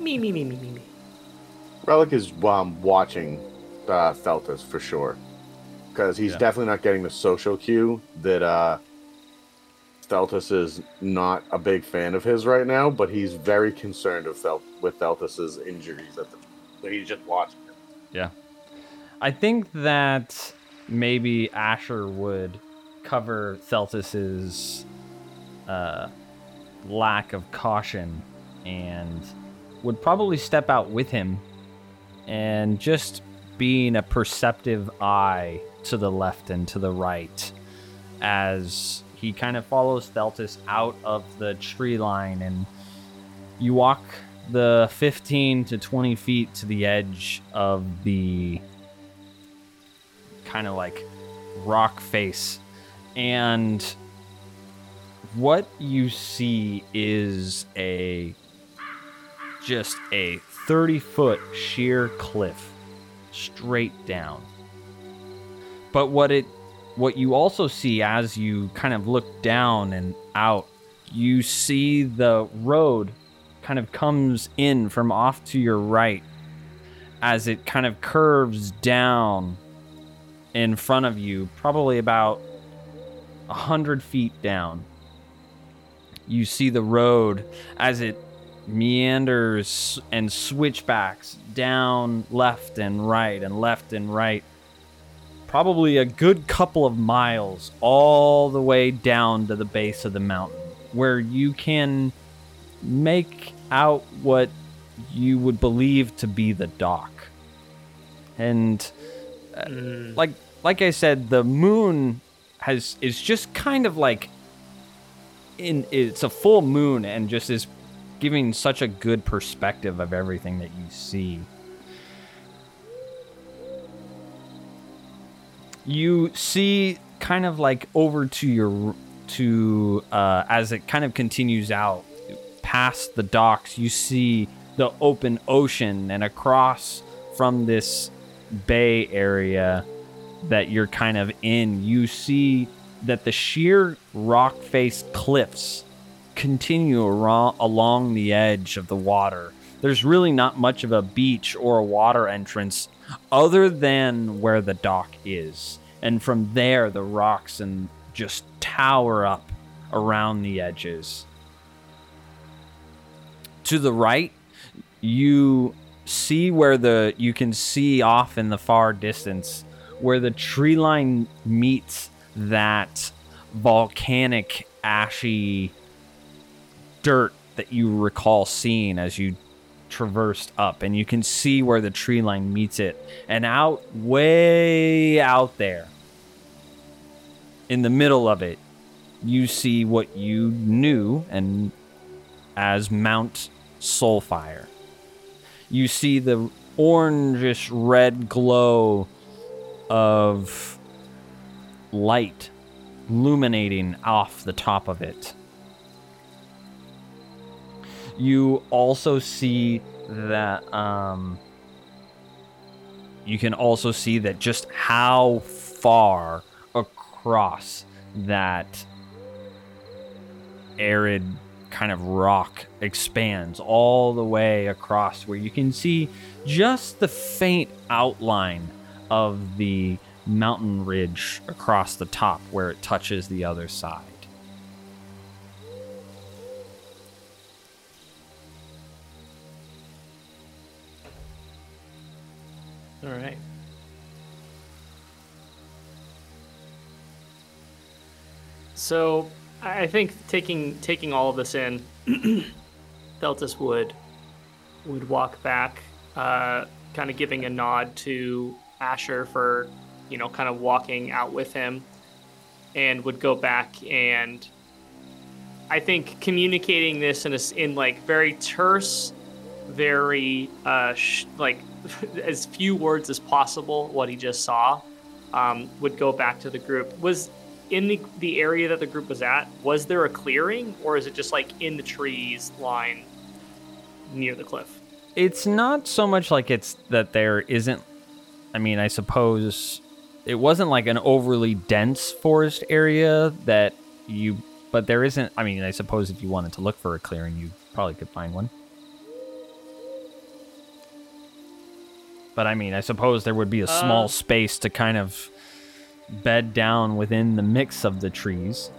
Me, me, me, me, me, me. Relic is um, watching uh, Theltus for sure, because he's Yeah. definitely not getting the social cue that uh, Theltus is not a big fan of his right now, but he's very concerned of Fel- with Theltus's injuries at the. So he's just watching. him. Yeah. I think that maybe Asher would cover Theltus's uh, lack of caution and would probably step out with him and just being a perceptive eye to the left and to the right as he kind of follows Theltus out of the tree line and you walk the 15 to 20 feet to the edge of the kind of like rock face and what you see is a just a 30 foot sheer cliff straight down but what it what you also see as you kind of look down and out you see the road kind of comes in from off to your right as it kind of curves down in front of you, probably about a hundred feet down. You see the road as it meanders and switchbacks down left and right and left and right. Probably a good couple of miles all the way down to the base of the mountain, where you can make out what you would believe to be the dock. And uh, like like I said, the moon has is just kind of like in it's a full moon and just is giving such a good perspective of everything that you see. You see kind of like over to your to uh, as it kind of continues out past the docks, you see the open ocean, and across from this bay area that you're kind of in, you see that the sheer rock faced cliffs continue aro- along the edge of the water. There's really not much of a beach or a water entrance other than where the dock is. And from there, the rocks and just tower up around the edges to the right you see where the you can see off in the far distance where the tree line meets that volcanic ashy dirt that you recall seeing as you traversed up and you can see where the tree line meets it and out way out there in the middle of it you see what you knew and as Mount Soulfire. You see the orangish red glow of light illuminating off the top of it. You also see that um, you can also see that just how far across that arid kind of rock expands all the way across where you can see just the faint outline of the mountain ridge across the top where it touches the other side. All right. So I think taking taking all of this in, Theltus would would walk back, uh, kind of giving a nod to Asher for, you know, kind of walking out with him, and would go back and I think communicating this in a in like very terse, very uh, sh- like as few words as possible what he just saw. Um, would go back to the group. Was in the, the area that the group was at, was there a clearing or is it just like in the trees line near the cliff? It's not so much like it's that there isn't. I mean, I suppose it wasn't like an overly dense forest area that you. But there isn't. I mean, I suppose if you wanted to look for a clearing, you probably could find one. But I mean, I suppose there would be a small Uh, space to kind of bed down within the mix of the trees.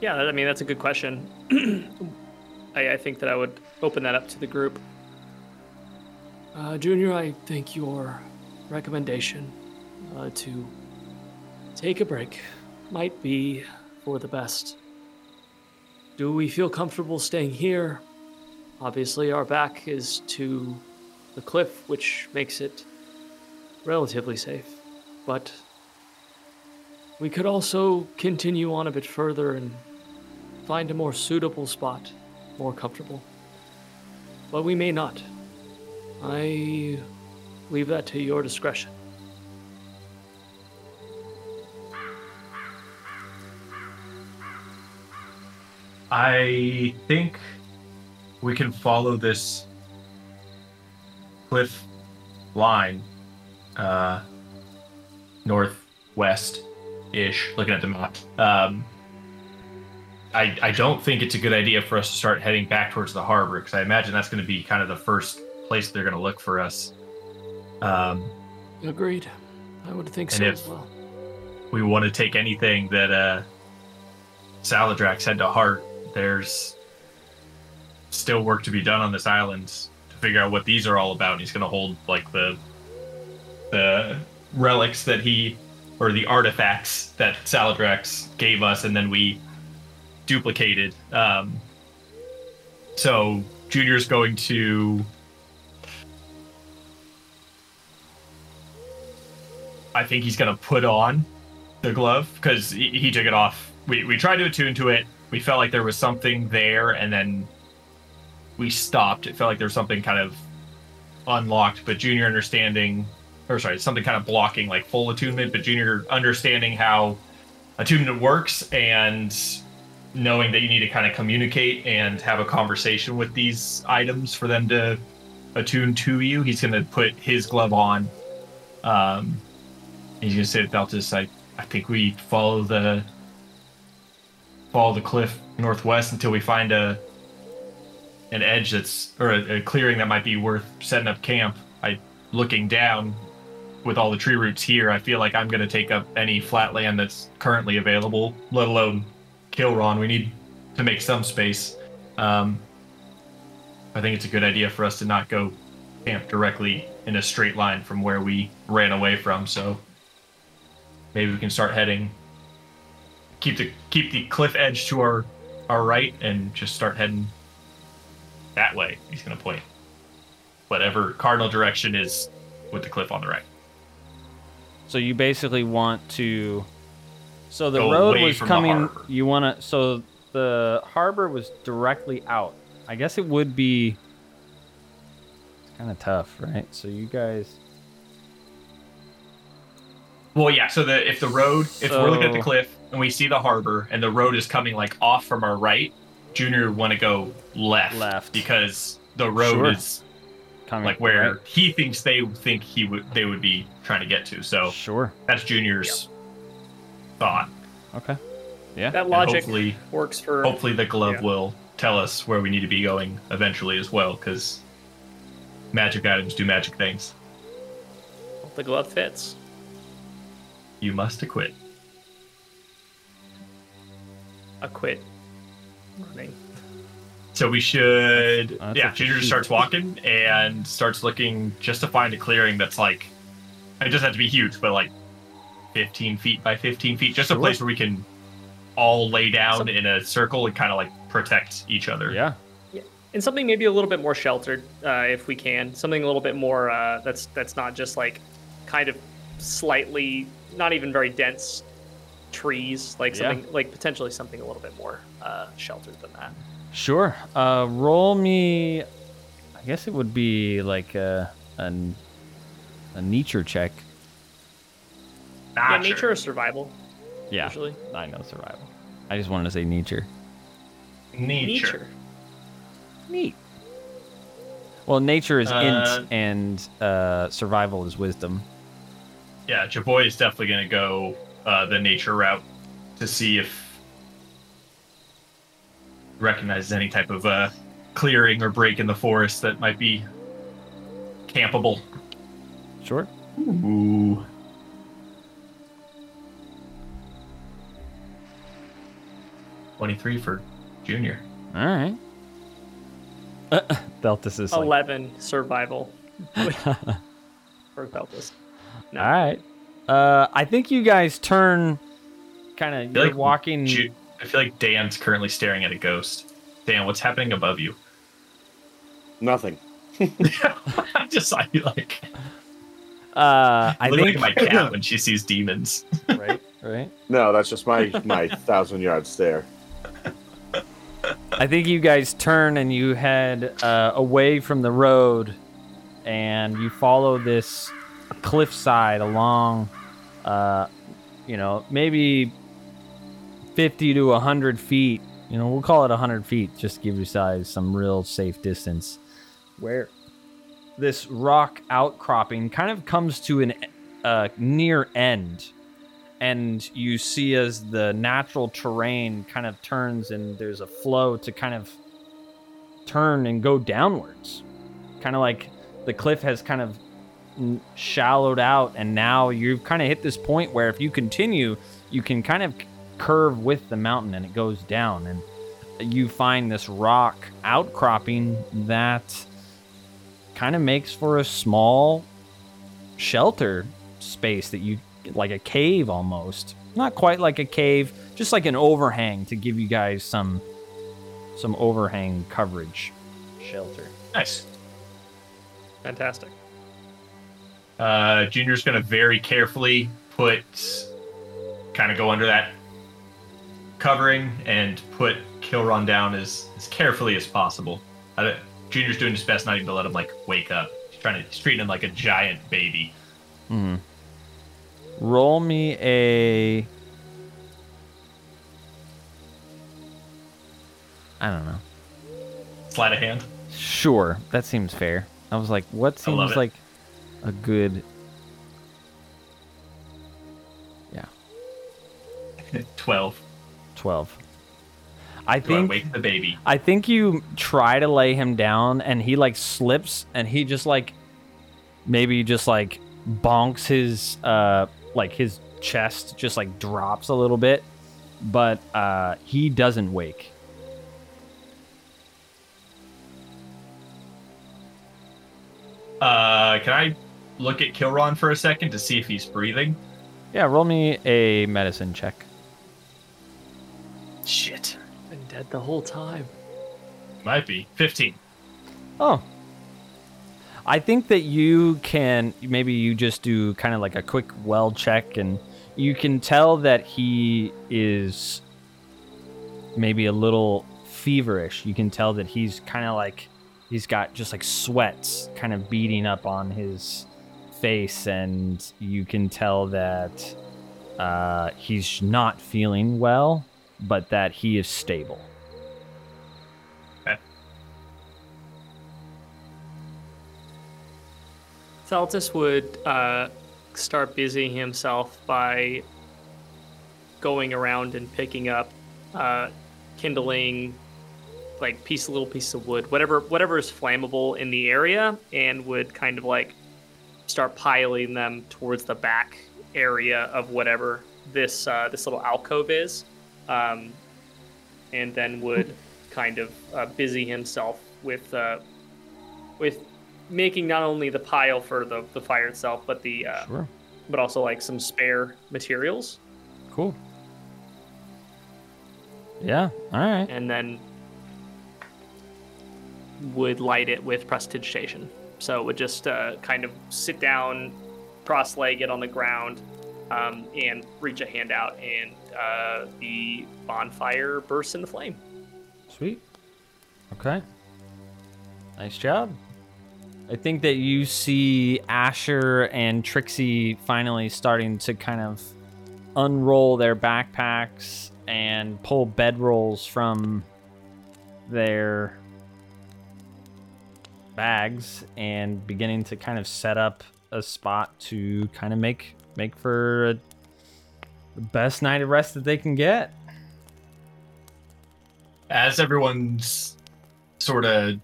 Yeah, I mean that's a good question. I, I think that I would open that up to the group. Uh, Junior, I think your recommendation uh, to take a break might be for the best. Do we feel comfortable staying here? Obviously, our back is to the cliff, which makes it relatively safe. But we could also continue on a bit further and find a more suitable spot, more comfortable. But we may not. I leave that to your discretion. I think we can follow this cliff line uh, northwest ish, looking at the map. Um, I, I don't think it's a good idea for us to start heading back towards the harbor because I imagine that's going to be kind of the first place they're going to look for us. Um, Agreed. I would think And so as well. we want to take anything that uh, Saladrax had to heart, there's still work to be done on this island to figure out what these are all about. He's going to hold like the the relics that he or the artifacts that Saladrax gave us, and then we duplicated. Um, so Junior's going to. I think he's to put on the glove because he, he took it off. We, we tried to attune to it. We felt like there was something there, and then we stopped. It felt like there was something kind of unlocked, but Junior understanding, or sorry, something kind of blocking like full attunement, but Junior understanding how attunement works and knowing that you need to kind of communicate and have a conversation with these items for them to attune to you. He's going to put his glove on. Um, he's to say to Theltus, I, I think we follow the follow the cliff northwest until we find a an edge that's or a, a clearing that might be worth setting up camp. I looking down with all the tree roots here, I feel like I'm to take up any flat land that's currently available, let alone Kilron. We need to make some space. Um, I think it's a good idea for us to not go camp directly in a straight line from where we ran away from. So maybe we can start heading. Keep the keep the cliff edge to our our right and just start heading that way. He's gonna point whatever cardinal direction is with the cliff on the right. So you basically want to. So the Go road was coming. You want to. So the harbor was directly out. I guess it would be. It's kind of tough, right? So you guys. Well, yeah. So the if the road, if we're looking at the cliff and we see the harbor and the road is coming like off from our right, Junior would want to go left, Left. because the road Sure. is Coming like where right? he thinks they think he would they would be trying to get to. So Sure. that's Junior's thought. Okay. Yeah. That And logic works for. hopefully the glove Yeah. will tell us where we need to be going eventually as well, because magic items do magic things. the glove fits. You must acquit. Acquit running. So we should, That's yeah. what Junior just starts walking and starts looking just to find a clearing that's like, it doesn't have to be huge, but like 15 feet by 15 feet, just a place where we can all lay down Some- in a circle and kind of like protect each other. Yeah. and something maybe a little bit more sheltered uh, if we can something a little bit more uh, that's that's not just like kind of slightly not even very dense trees like Yeah. something like potentially something a little bit more uh, sheltered than that Sure. Uh, roll me. I guess it would be like a a, a nature check. Not yeah, nature or survival. Yeah, Usually. I know survival. I just wanted to say nature. Nature. Neat. Well, nature is Uh, int and uh, survival is wisdom. Yeah, Jaboy is definitely going to go uh, the nature route to see if recognizes any type of uh, clearing or break in the forest that might be campable. Sure. Ooh. Twenty-three for Junior. All right. Uh, Theltus is like, Eleven survival. for Theltus. No. all right. Uh, I think you guys turn, kind of. You're like walking. Ju- I feel like Dan's currently staring at a ghost. Dan, what's happening above you? Nothing. I just saw you like. Uh, I look think. like my cat when she sees demons. right. Right. No, that's just my my thousand yard stare. I think you guys turn and you head uh, away from the road, and you follow this cliffside along. Uh, you know, maybe fifty to hundred feet. You know, we'll call it hundred feet, just to give you guys some real safe distance. Where this rock outcropping kind of comes to an uh, near end and you see as the natural terrain kind of turns and there's a flow to kind of turn and go downwards kind of like the cliff has kind of shallowed out and now you've kind of hit this point where if you continue you can kind of curve with the mountain and it goes down and you find this rock outcropping that kind of makes for a small shelter space that you like a cave almost not quite like a cave just like an overhang to give you guys some some overhang coverage shelter Nice. Fantastic. Uh, Junior's gonna very carefully put, kind of go under that covering and put Kilron down as, as carefully as possible. Uh, Junior's doing his best not even to let him like wake up. He's trying to he's treating him like a giant baby. hmm roll me a i don't know Sleight of hand. sure that seems fair i was like what seems like a good yeah Twelve. 12 i Do I think wake the baby? I think you try to lay him down and he like slips and he just like maybe just like bonks his uh like his chest just like drops a little bit but uh he doesn't wake. Uh, can I look at Kilron for a second to see if he's breathing? Yeah, roll me a medicine check. Shit. Been dead the whole time. Might be fifteen. Oh. I think that you can maybe you just do kind of like a quick well check and you can tell that he is maybe a little feverish. You can tell that he's kind of like he's got just like sweats kind of beating up on his face and you can tell that uh, he's not feeling well, but that he is stable. Theltus would uh, start busying himself by going around and picking up uh, kindling, like piece little piece of wood, whatever whatever is flammable in the area, and would kind of like start piling them towards the back area of whatever this uh, this little alcove is, um, and then would kind of uh, busy himself with uh, with making not only the pile for the, the fire itself, but the uh, Sure. but also like some spare materials, Cool. Yeah, all right. and then would light it with prestidigitation. So it would just uh, kind of sit down, cross-legged on the ground, um, and reach a hand out, and uh, the bonfire bursts into flame. Sweet. Okay. Nice job. I think that you see Asher and Trixie finally starting to kind of unroll their backpacks and pull bedrolls from their bags and beginning to kind of set up a spot to kind of make make for a, the best night of rest that they can get. As everyone's sort of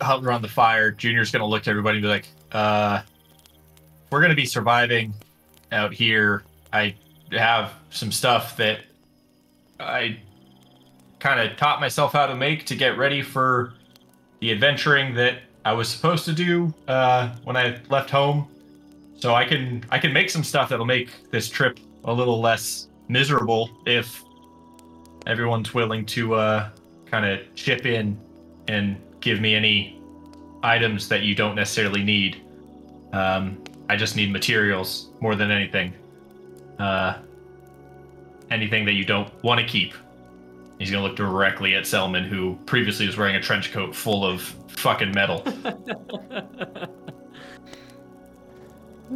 huddled around the fire, Junior's gonna look at everybody and be like, uh, we're gonna be surviving out here. I have some stuff that I kind of taught myself how to make to get ready for the adventuring that I was supposed to do uh, when I left home. So I can I can make some stuff that'll make this trip a little less miserable if everyone's willing to uh, kind of chip in and give me any items that you don't necessarily need. Um, I just need materials more than anything. Uh, anything that you don't want to keep. He's gonna look directly at Selman, who previously was wearing a trench coat full of fucking metal.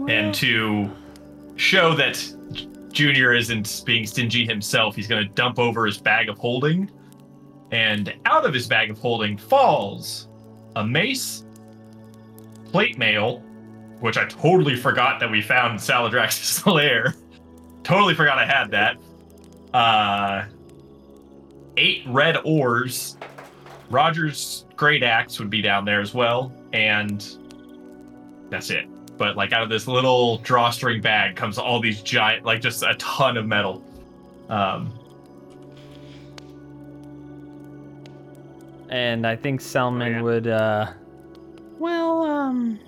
and to show that Junior isn't being stingy himself, he's going to dump over his bag of holding. And out of his bag of holding falls a mace, plate mail, which I totally forgot that we found in Saladrax's lair. totally forgot I had that. Uh, eight red ores. Roger's great axe would be down there as well, and that's it but like out of this little drawstring bag comes all these giant, like just a ton of metal. Um, And I think Selman yeah. would uh Well, um.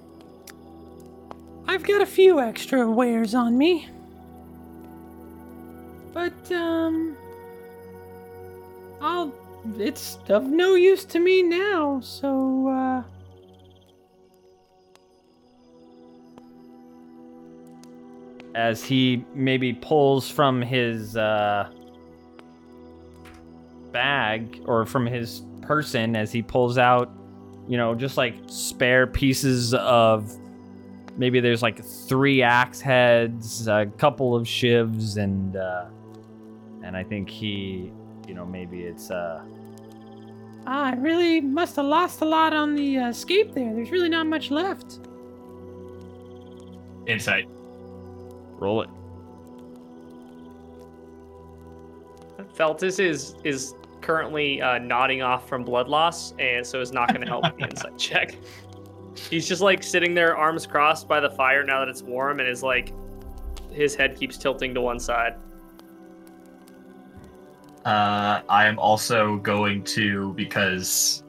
I've got a few extra wares on me. But, um. I'll. It's of no use to me now, so, uh. as he maybe pulls from his uh, bag or from his person as he pulls out, you know, just like spare pieces of maybe there's like three axe heads, a couple of shivs, and uh, and I think he, you know, maybe it's uh, Ah, I really must have lost a lot on the uh, escape there. There's really not much left. insight. roll it. Theltus is is currently uh, nodding off from blood loss, and so is not going to help with the insight check. He's just like sitting there, arms crossed by the fire now that it's warm, and is like, his head keeps tilting to one side. Uh, I am also going to because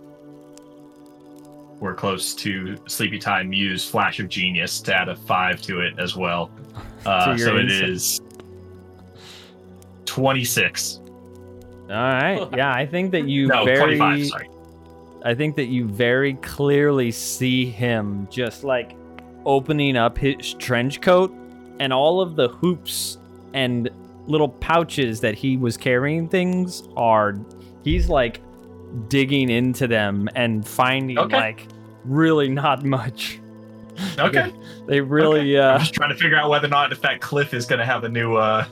we're close to sleepy time. Use flash of genius to add a five to it as well. Uh, so it is twenty six. All right. Yeah, I think that you No, very twenty five. Sorry. I think that you very clearly see him just like opening up his trench coat and all of the hoops and little pouches that he was carrying things are he's like digging into them and finding Okay. like really not much. Okay. They really I'm uh just trying to figure out whether or not if that cliff is going to have a new uh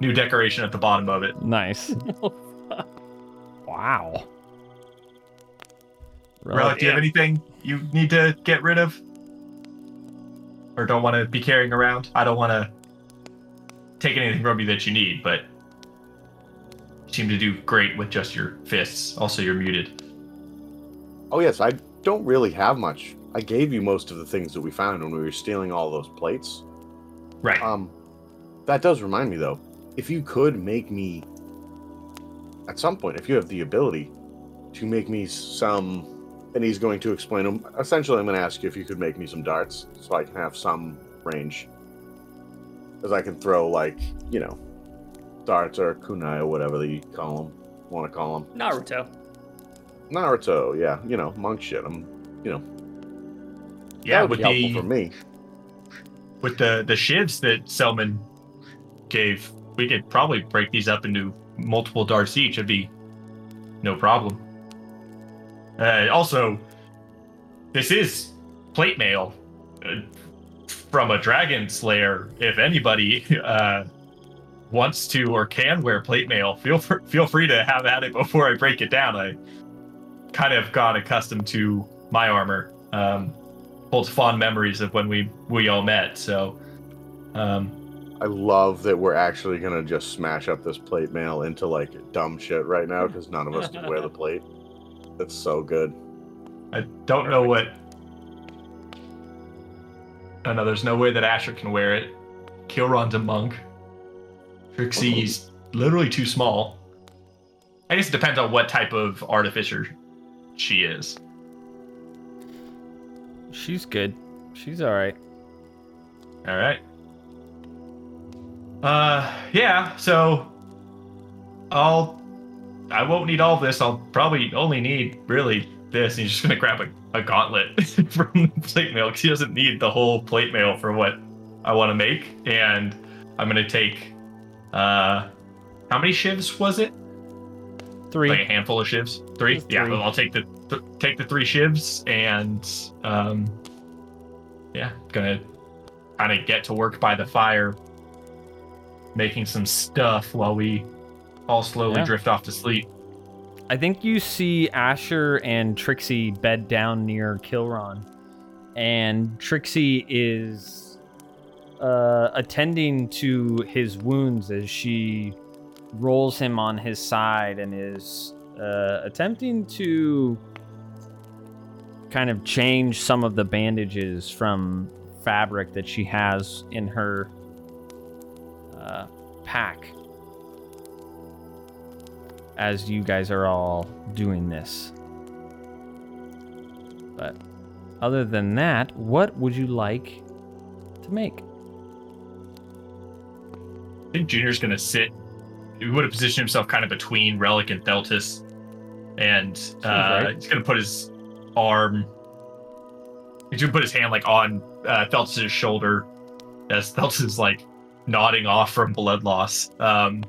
new decoration at the bottom of it. nice. wow. Relic, do you have anything you need to get rid of? Or don't want to be carrying around? I don't want to take anything from you that you need, but you seem to do great with just your fists. Also, you're muted. Oh yes, I don't really have much. I gave you most of the things that we found when we were stealing all those plates. Right. Um, that does remind me though. If you could make me, at some point, if you have the ability to make me some, and he's going to explain them. Essentially, I'm going to ask you if you could make me some darts so I can have some range, as I can throw like you know, darts or kunai or whatever that you call them, want to call them. Naruto. Naruto, yeah, you know, monk shit. I'm, you know, yeah, that would with be helpful the for me. with the the shivs that Selman gave, we could probably break these up into multiple darts each. It'd be no problem. Uh, also, this is plate mail uh, from a dragon slayer. If anybody uh, wants to or can wear plate mail, feel fr- feel free to have at it before I break it down. I kind of got accustomed to my armor. Um, holds fond memories of when we we all met. So, um, I love that we're actually gonna just smash up this plate mail into like dumb shit right now because none of us can wear the plate. It's so good. I don't know what. Oh no, there's no way that Asher can wear it. Kilron's a monk. Trixie's literally too small. I guess it depends on what type of artificer she is. She's good. She's all right. All right. Uh, yeah. So, I'll. I won't need all this. I'll probably only need really this. And he's just gonna grab a, a gauntlet from plate mail because he doesn't need the whole plate mail for what I want to make. And I'm gonna take. Uh, how many shivs was it? Three. Like a handful of shivs. Three. Just Yeah. Well, I'll take the th- take the three shivs and um, yeah, gonna kind of get to work by the fire, making some stuff while we all slowly Yeah. drift off to sleep. I think you see Asher and Trixie bed down near Kilron, and Trixie is uh, attending to his wounds as she rolls him on his side and is uh, attempting to kind of change some of the bandages from fabric that she has in her uh, pack as you guys are all doing this. But other than that, what would you like to make? I think Junior's gonna sit. He would have positioned himself kind of between Relic and Theltus, and uh, right. he's gonna put his arm. He's gonna put his hand like on uh, Theltus' shoulder, as Theltus is like nodding off from blood loss, um,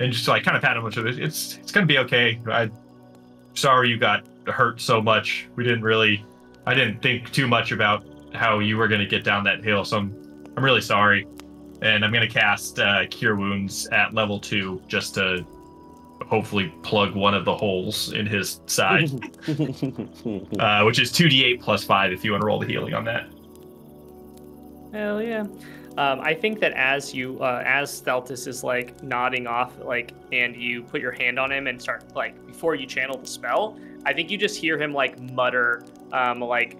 and just like kind of pat him with it. It's it's gonna be okay. I sorry you got hurt so much. We didn't really. I didn't think too much about how you were gonna get down that hill, so I'm I'm really sorry and I'm gonna cast uh, Cure Wounds at level two just to hopefully plug one of the holes in his side, uh, which is two d8 plus five if you want to roll the healing on that. Hell yeah. Um, I think that as you, uh, as Theltus is like nodding off, like, and you put your hand on him and start like before you channel the spell, I think you just hear him like mutter, um, like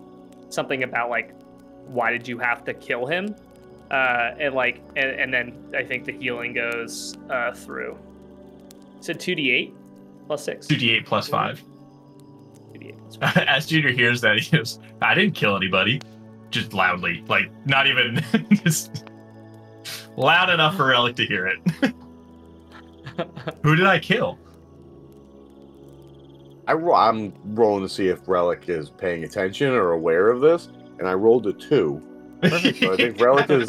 something about like, why did you have to kill him? Uh, and like, and, and then I think the healing goes uh, through. So two d8 plus six. Two d8 plus five. 2d8 plus five. As Junior hears that, he goes, "I didn't kill anybody," just loudly, like not even just loud enough for Relic to hear it. Who did I kill? I ro- I'm rolling to see if Relic is paying attention or aware of this, and I rolled a two. So I think Relic is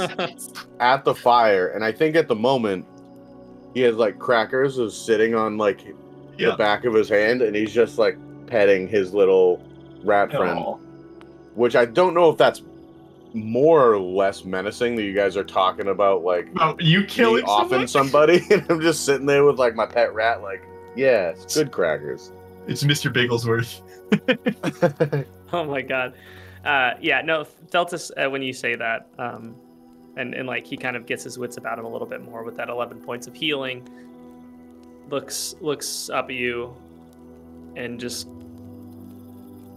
at the fire, and I think at the moment he has like crackers is sitting on like Yeah. the back of his hand, and he's just like petting his little rat friend. Aw. Which I don't know if that's more or less menacing that you guys are talking about, like Oh, you me killing offing someone? somebody, and I'm just sitting there with like my pet rat, like, yeah, it's good crackers. It's Mr. Bigglesworth. Oh my god. Uh, yeah, no, Theltus, uh, when you say that, um, and, and like he kind of gets his wits about him a little bit more with that 11 points of healing, looks looks up at you and just,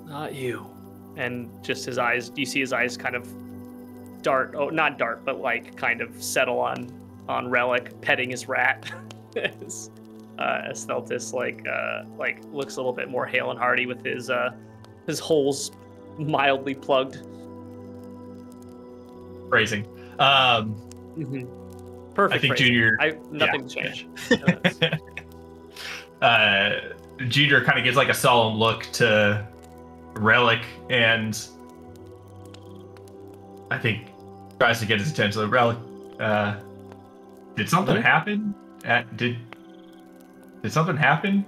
not you. And just his eyes, you see his eyes kind of dart, oh, not dart, but like kind of settle on on Relic, petting his rat. as, uh, like uh, like looks a little bit more hale and hearty with his uh, his holes mildly plugged. Phrasing. Um, Perfect. I think phrasing. Junior. I nothing to change. uh, Junior kind of gives like a solemn look to Relic and I think tries to get his attention. Like, Relic, uh, did something happen? At, did did something happen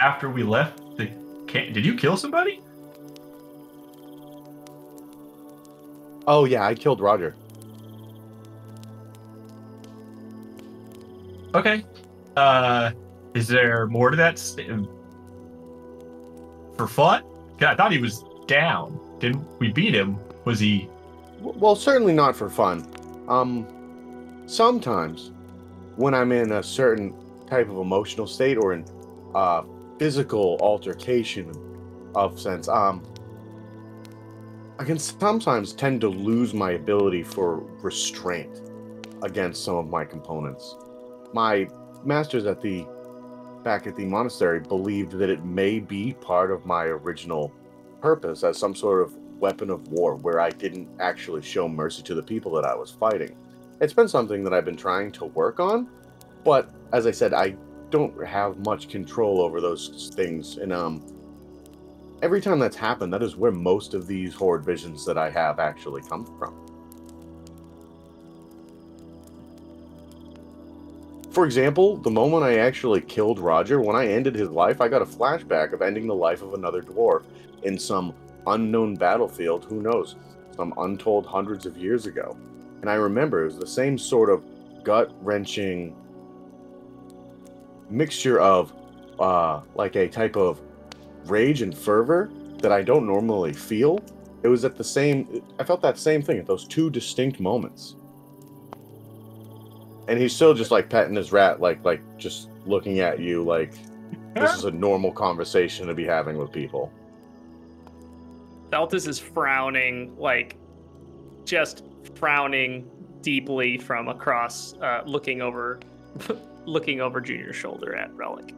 after we left the camp? did you kill somebody? Oh yeah, I killed Roger. Okay. Uh, is there more to that? st- For fun? 'Cause I thought he was down. Didn't we beat him? Was he? Well, certainly not for fun. Um, sometimes when I'm in a certain type of emotional state or in uh, physical altercation of sense, um, I can sometimes tend to lose my ability for restraint against some of my components. My masters at the back at the monastery believed that it may be part of my original purpose as some sort of weapon of war where I didn't actually show mercy to the people that I was fighting. It's been something that I've been trying to work on, but as I said, I don't have much control over those things. And um, every time that's happened, that is where most of these horde visions that I have actually come from. For example, the moment I actually killed Roger, when I ended his life, I got a flashback of ending the life of another dwarf in some unknown battlefield, who knows, some untold hundreds of years ago. And I remember it was the same sort of gut wrenching mixture of uh, like a type of rage and fervor that I don't normally feel. It was at the same, I felt that same thing at those two distinct moments. And he's still just like petting his rat, like, like just looking at you like this is a normal conversation to be having with people. Theltus is frowning, like just frowning deeply from across, uh, looking over, looking over Junior's shoulder at Relic.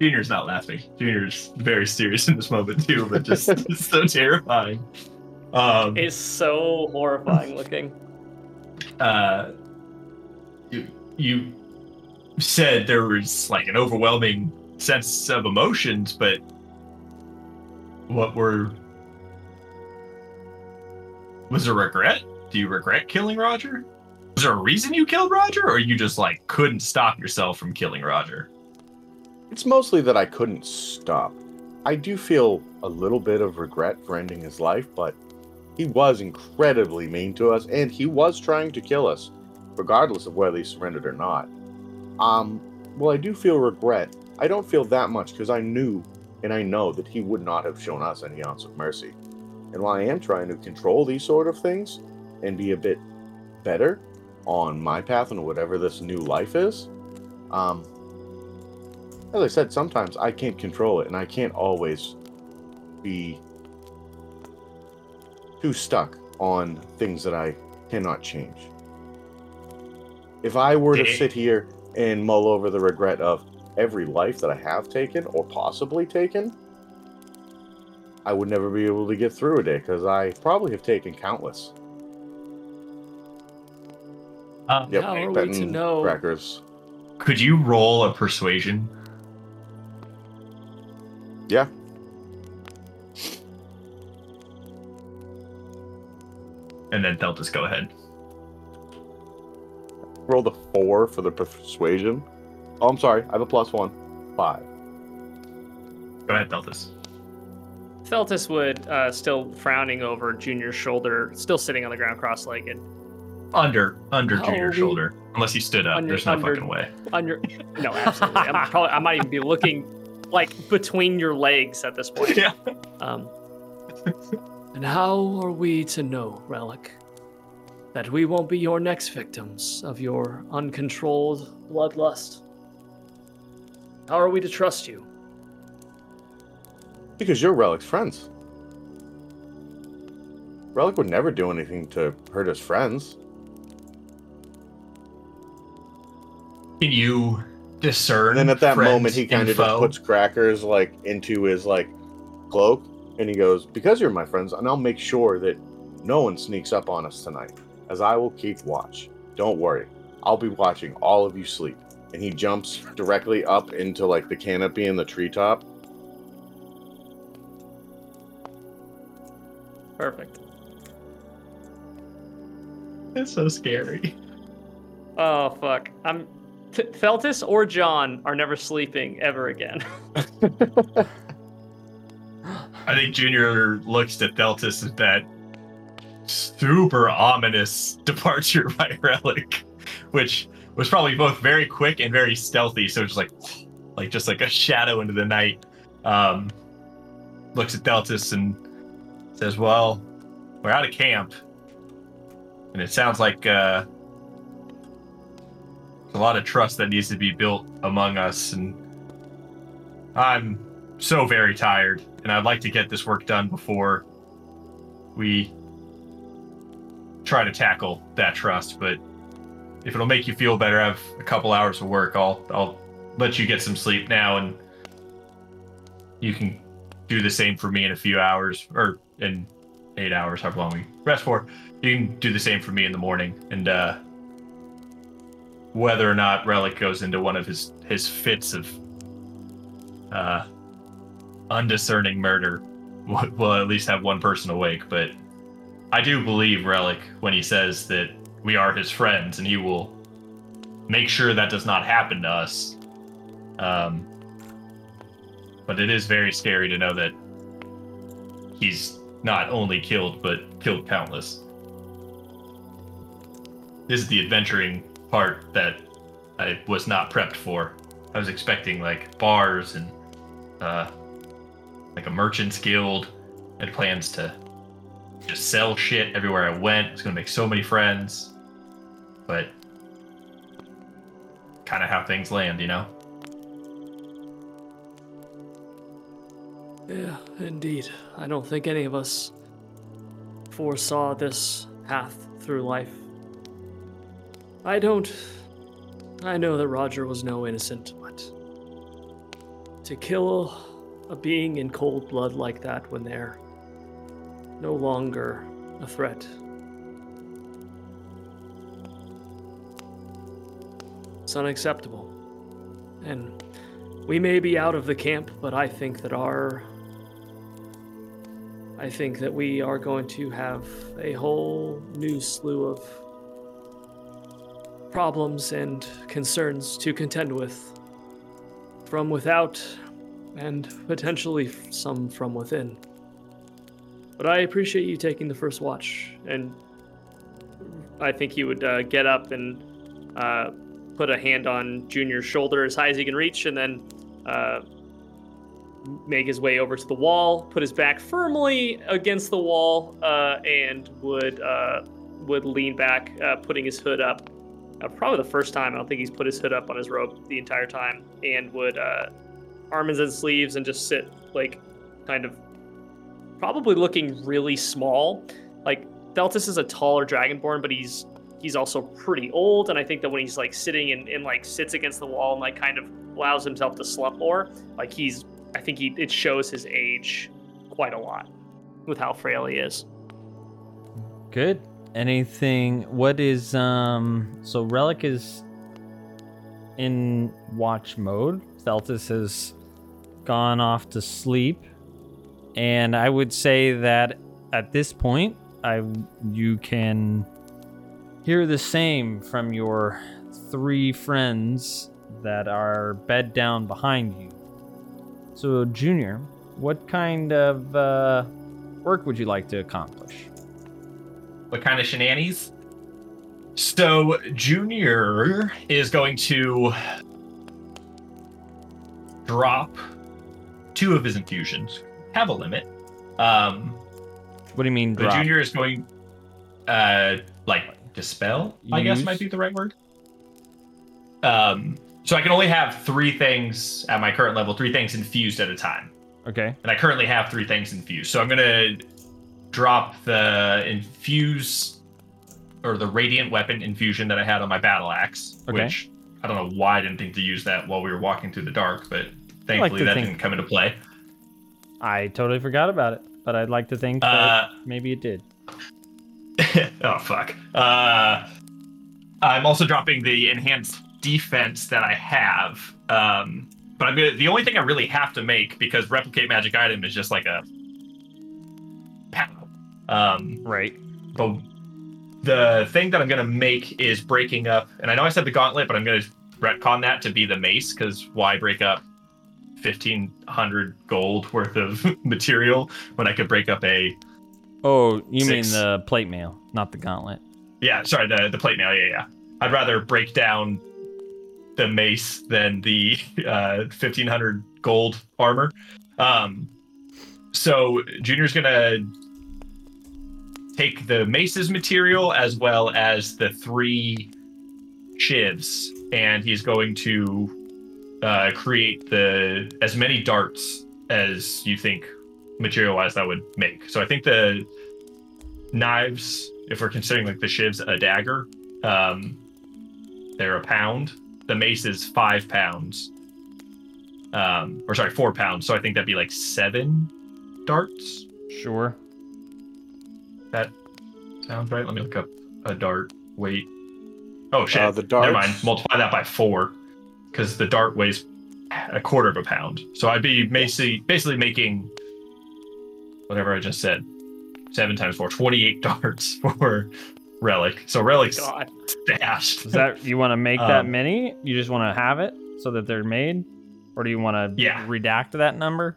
Junior's not laughing. Junior's very serious in this moment too, but just it's so terrifying. Um, It's so horrifying looking. Uh, you, you said there was like an overwhelming sense of emotions, but what were was there regret? Do you regret killing Roger? Was there a reason you killed Roger, or you just like couldn't stop yourself from killing Roger? It's mostly that I couldn't stop. I do feel a little bit of regret for ending his life, but he was incredibly mean to us, and he was trying to kill us, regardless of whether he surrendered or not. Um, well, I do feel regret. I don't feel that much because I knew and I know that he would not have shown us any ounce of mercy. And while I am trying to control these sort of things and be a bit better on my path and whatever this new life is, um, as I said, sometimes I can't control it, and I can't always be too stuck on things that I cannot change. If I were to sit here and mull over the regret of every life that I have taken or possibly taken, I would never be able to get through a day because I probably have taken countless. Uh, Yep, How are we to know? crackers. Could you roll a persuasion? Yeah. And then they'll just go ahead. Roll the four for the persuasion. Oh, I'm sorry. I have a plus one. Five. Go ahead, Theltus. Theltus would, uh, still frowning over Junior's shoulder, still sitting on the ground cross-legged. Under, under How Junior's we- shoulder. Unless he stood up. Under- There's no under- fucking way. Under, no, absolutely. I'm probably, I might even be looking like between your legs at this point. Yeah. Um, And how are we to know, Relic, that we won't be your next victims of your uncontrolled bloodlust? How are we to trust you? Because you're Relic's friends. Relic would never do anything to hurt his friends. Can you discern? And then at that friends moment, he kind of just puts crackers like into his like cloak, and he goes, "Because you're my friends, and I'll make sure that no one sneaks up on us tonight, as I will keep watch. Don't worry, I'll be watching all of you sleep." And he jumps directly up into like the canopy in the treetop. perfect. It's so scary. Oh fuck. I'm T- Theltus or John are never sleeping ever again. I think Junior looks at Theltus as that super ominous departure by Relic, which was probably both very quick and very stealthy. So it's like, like just like a shadow into the night. Um, looks at Theltus and says, "Well, we're out of camp, and it sounds like uh, a lot of trust that needs to be built among us, and I'm so very tired, and I'd like to get this work done before we try to tackle that trust. But if it'll make you feel better, I have a couple hours of work. I'll I'll let you get some sleep now, and you can do the same for me in a few hours or in eight hours, however long we rest for. You can do the same for me in the morning, and uh, whether or not Relic goes into one of his his fits of uh, undiscerning murder, we'll at least have one person awake. But I do believe Relic when he says that we are his friends, and he will make sure that does not happen to us. Um, but it is very scary to know that he's not only killed, but killed countless. This is the adventuring part that I was not prepped for. I was expecting like bars and uh, like a merchant's guild. Had plans to just sell shit everywhere I went. I was gonna make so many friends, but kind of how things land, you know. Yeah, indeed. I don't think any of us foresaw this path through life. I don't. I know that Roger was no innocent, but to kill a being in cold blood like that when they're no longer a threat. It's unacceptable. And we may be out of the camp, but I think that our. I think that we are going to have a whole new slew of problems and concerns to contend with from without and potentially some from within. But I appreciate you taking the first watch, and I think he would uh, get up and uh, put a hand on Junior's shoulder as high as he can reach, and then uh, make his way over to the wall, put his back firmly against the wall, uh, and would uh, would lean back, uh, putting his hood up. Probably the first time. I don't think he's put his hood up on his rope the entire time, and would arms and sleeves and just sit like kind of probably looking really small. Like Theltus is a taller dragonborn, but he's he's also pretty old, and I think that when he's like sitting and, and like sits against the wall and like kind of allows himself to slump more, like he's I think he it shows his age quite a lot with how frail he is. Good. Anything? What is um? So relic is in watch mode. Theltus has gone off to sleep, and I would say that at this point, I you can hear the same from your three friends that are bed down behind you. So, Junior, what kind of uh, work would you like to accomplish? what kind of shenanigans. So Junior is going to drop two of his infusions. Have a limit. Um, What do you mean, but drop? Junior is going, uh, like dispel. I guess might be the right word. Um, so I can only have three things at my current level, three things infused at a time, Okay. and I currently have three things infused. So I'm gonna drop the infuse or the radiant weapon infusion that I had on my battle axe, Okay. which I don't know why I didn't think to use that while we were walking through the dark, but thankfully to that think- didn't come into play. I totally forgot about it, but I'd like to think that Uh, maybe it did. oh fuck. Uh, I'm also dropping the enhanced defense that I have. Um, but I'm gonna, the only thing I really have to make because replicate magic item is just like a. Um, Right. but the thing that I'm gonna make is breaking up. And I know I said the gauntlet, but I'm gonna retcon that to be the mace because why break up 1500 gold worth of material when I could break up a Oh, you Six. mean the plate mail, not the gauntlet. yeah sorry the the plate mail yeah yeah I'd rather break down the mace than the uh, 1500 gold armor. Um, so Junior's gonna take the mace's material as well as the three shivs, and he's going to uh, create the as many darts as you think material wise that would make. So I think the knives, if we're considering like the shivs a dagger, um, they're a pound. The mace is five pounds. Um, or sorry, four pounds. So I think that'd be like seven darts. Sure. That sounds right. Let me look up a dart weight. Oh shit! Uh, the Never mind. Multiply that by four, because the dart weighs a quarter of a pound. So I'd be basically basically making whatever I just said. Seven times four, 28 darts for relic. So relic's God. stashed. Is that you want to make that Um, many? You just want to have it so that they're made, or do you want to Yeah. redact that number?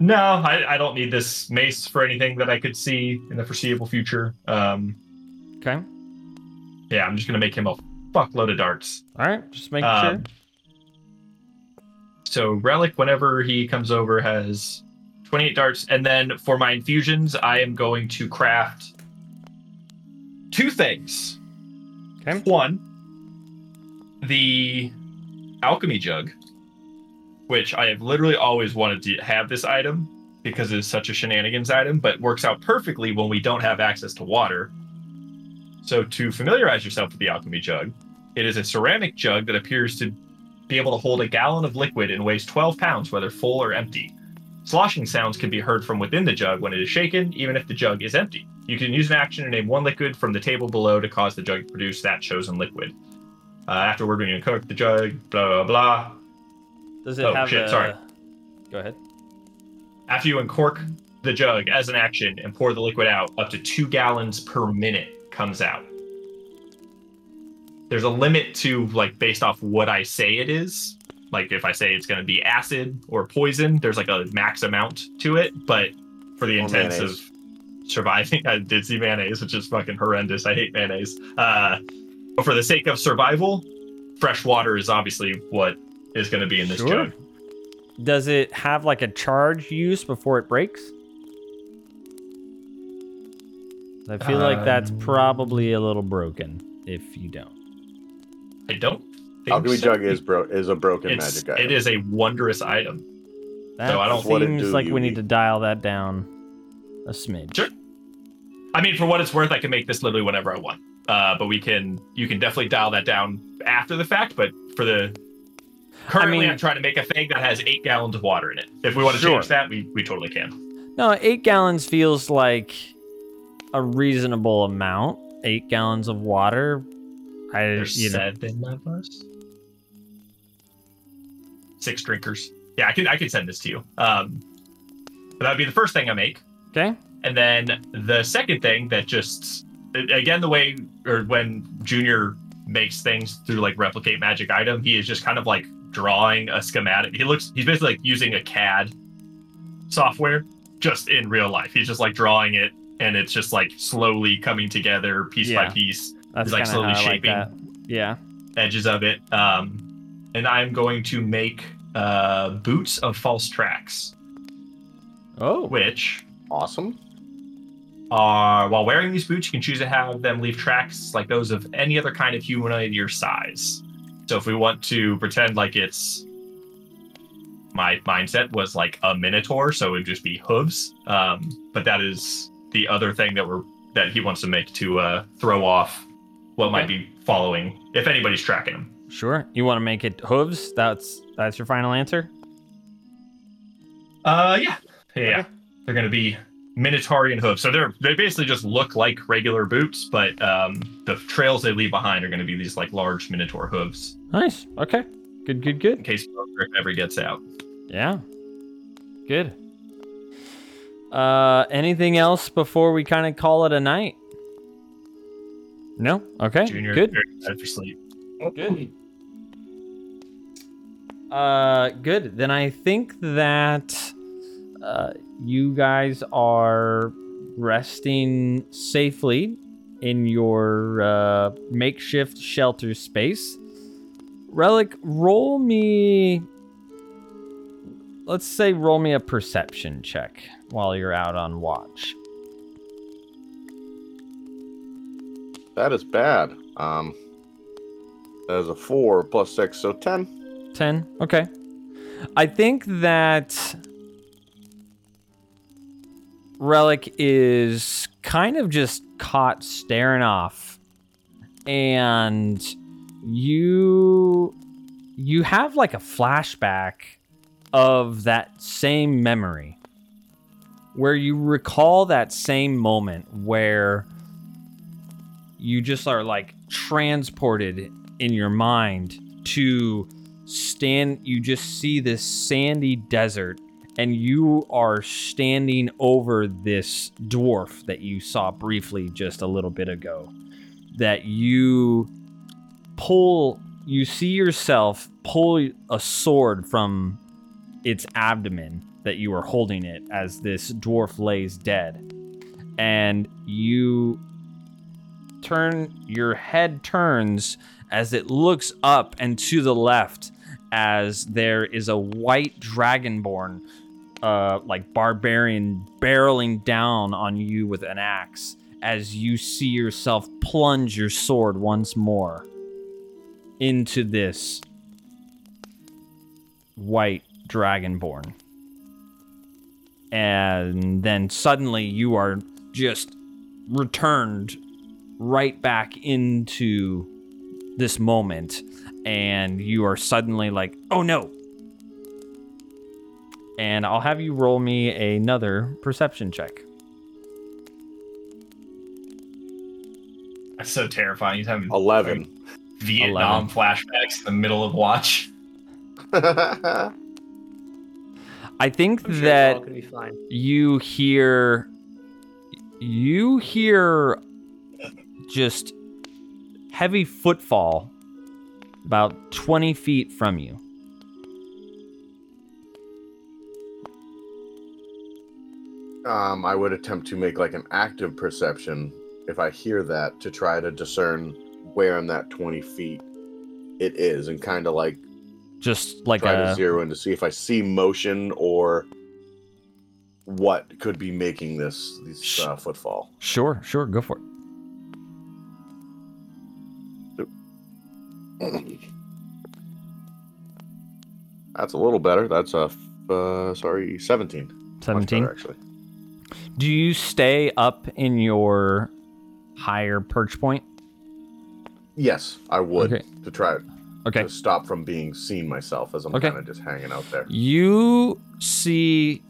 No, I, I don't need this mace for anything that I could see in the foreseeable future. Um, Okay. yeah, I'm just gonna make him a fuckload of darts. All right. Just making Um, sure. So relic, whenever he comes over, has 28 darts, and then for my infusions, I am going to craft two things. Okay. One, the alchemy jug, which I have literally always wanted to have this item because it's such a shenanigans item, but works out perfectly when we don't have access to water. So to familiarize yourself with the alchemy jug, it is a ceramic jug that appears to be able to hold a gallon of liquid and weighs 12 pounds, whether full or empty. Sloshing sounds can be heard from within the jug when it is shaken, even if the jug is empty. You can use an action to name one liquid from the table below to cause the jug to produce that chosen liquid. Uh, afterward, when you uncork the jug, blah blah blah. Does it oh, have shit, a... sorry. Go ahead. After you uncork the jug as an action and pour the liquid out, up to two gallons per minute comes out. There's a limit to like based off what I say it is. Like if I say it's going to be acid or poison, there's like a max amount to it. But for the Or intents mayonnaise. of surviving, I did see mayonnaise, which is fucking horrendous. I hate mayonnaise. Uh, but for the sake of survival, fresh water is obviously what is going to be in this Sure. jug. Does it have like a charge use before it breaks? I feel like that's Um, probably a little broken if you don't. I don't. Think Alchemy so. jug is bro is a broken It's, magic item. it is a wondrous item. That I don't- What seems do, like we Yugi? need to dial that down a smidge. Sure. I mean, for what it's worth, I can make this literally whenever I want. Uh, but we can, you can definitely dial that down after the fact. But for the currently, mean- I'm trying to make a thing that has eight gallons of water in it. If we want to Sure. change that, we we totally can. No, eight gallons feels like a reasonable amount. Eight gallons of water. I, There's you know, seven of us. Six drinkers. Yeah, I can I can send this to you. Um, but that would be the first thing I make. okay. And then the second thing that just again the way or when Junior makes things through like replicate magic item, he is just kind of like drawing a schematic. He looks he's basically like using a CAD software just in real life. He's just like drawing it and it's just like slowly coming together piece by piece, That's like, slowly how I like shaping. that. Yeah. edges of it. Um and I'm going to make uh boots of false tracks, Oh. which awesome. are while wearing these boots, you can choose to have them leave tracks like those of any other kind of humanoid your size. So if we want to pretend like it's my mindset was like a minotaur, so it would just be hooves. Um, but that is the other thing that we're that he wants to make to uh, throw off what might be following if anybody's tracking him. Sure. You want to make it hooves? That's that's your final answer. Uh, yeah, yeah, they're gonna be Minotaurian hooves. So they're they basically just look like regular boots, but um, the trails they leave behind are gonna be these like large Minotaur hooves Nice. Okay. Good. Good. Good. In case Grip ever gets out. Yeah. Good. Uh, anything else before we kind of call it a night? No. Okay. Junior, Good. excited for sleep. Good. Uh, good. Then I think that uh, you guys are resting safely in your uh, makeshift shelter space. Relic, roll me. Let's say roll me a perception check while you're out on watch. That is bad. Um, that is a four plus six, so ten. 10. Okay. I think that Relic is kind of just caught staring off. And you you have like a flashback of that same memory where you recall that same moment where you just are like transported in your mind to stand you just see this sandy desert and you are standing over this dwarf that you saw briefly just a little bit ago that you pull you see yourself pull a sword from its abdomen that you are holding it as this dwarf lays dead and you turn your head turns as it looks up and to the left as there is a white dragonborn uh, like barbarian barreling down on you with an axe as you see yourself plunge your sword once more into this white dragonborn. And then suddenly you are just returned right back into this moment and you are suddenly like, oh no. And I'll have you roll me another perception check. That's so terrifying. He's having Eleven. Vietnam flashbacks in the middle of watch. I think sure that it's all gonna be fine. you hear you hear just heavy footfall about 20 feet from you um, I would attempt to make like an active perception if I hear that to try to discern where in that twenty feet it is, and kind of like just like try to a zero in to see if I see motion or what could be making this this uh, footfall. sure sure go for it That's a little better. That's a f- uh, sorry, seventeen. 17 better, actually. do you stay up in your higher perch point Yes, I would Okay. to try okay to stop from being seen myself as I'm Okay. kind of just hanging out there. You see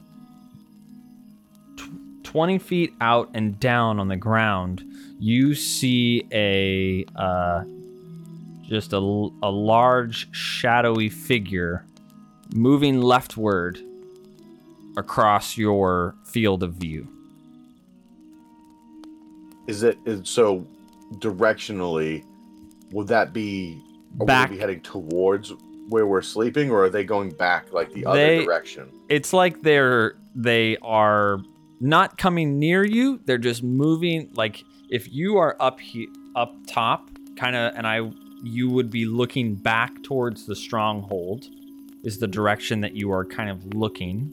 tw- 20 feet out and down on the ground, you see a uh, just a, a large shadowy figure moving leftward across your field of view. Is it is so directionally? Would that be Back- be heading towards where we're sleeping, or are they going back like the They- other direction? It's like they're they are not coming near you. They're just moving like if you are up here up top kind of and I you would be looking back towards the stronghold is the direction that you are kind of looking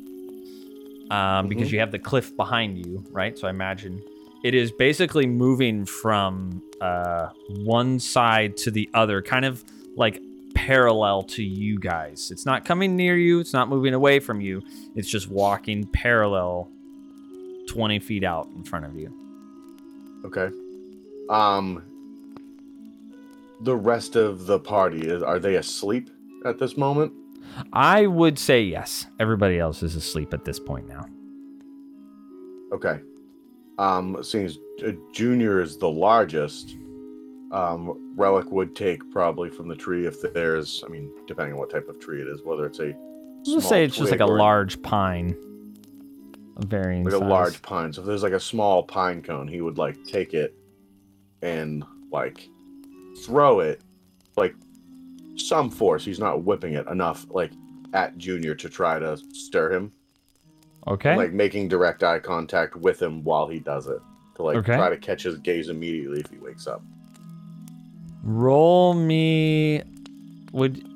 um, because Mhm. you have the cliff behind you, right? So I imagine it is basically moving from uh, one side to the other, kind of like parallel to you guys. It's not coming near you, it's not moving away from you, it's just walking parallel 20 feet out in front of you. Okay. Um. The rest of the party are they asleep at this moment? I would say yes. Everybody else is asleep at this point now. Okay. Um, seeing as uh, Junior is the largest, um, Relic would take probably from the tree if there's, I mean, depending on what type of tree it is, whether it's a Let's say it's just like a large pine of varying like a large pine. So if there's like a small pine cone, he would like take it and like throw it, like some force. He's not whipping it enough, like at Junior to try to stir him, Okay. like making direct eye contact with him while he does it to like Okay. try to catch his gaze immediately if he wakes up. roll me. Would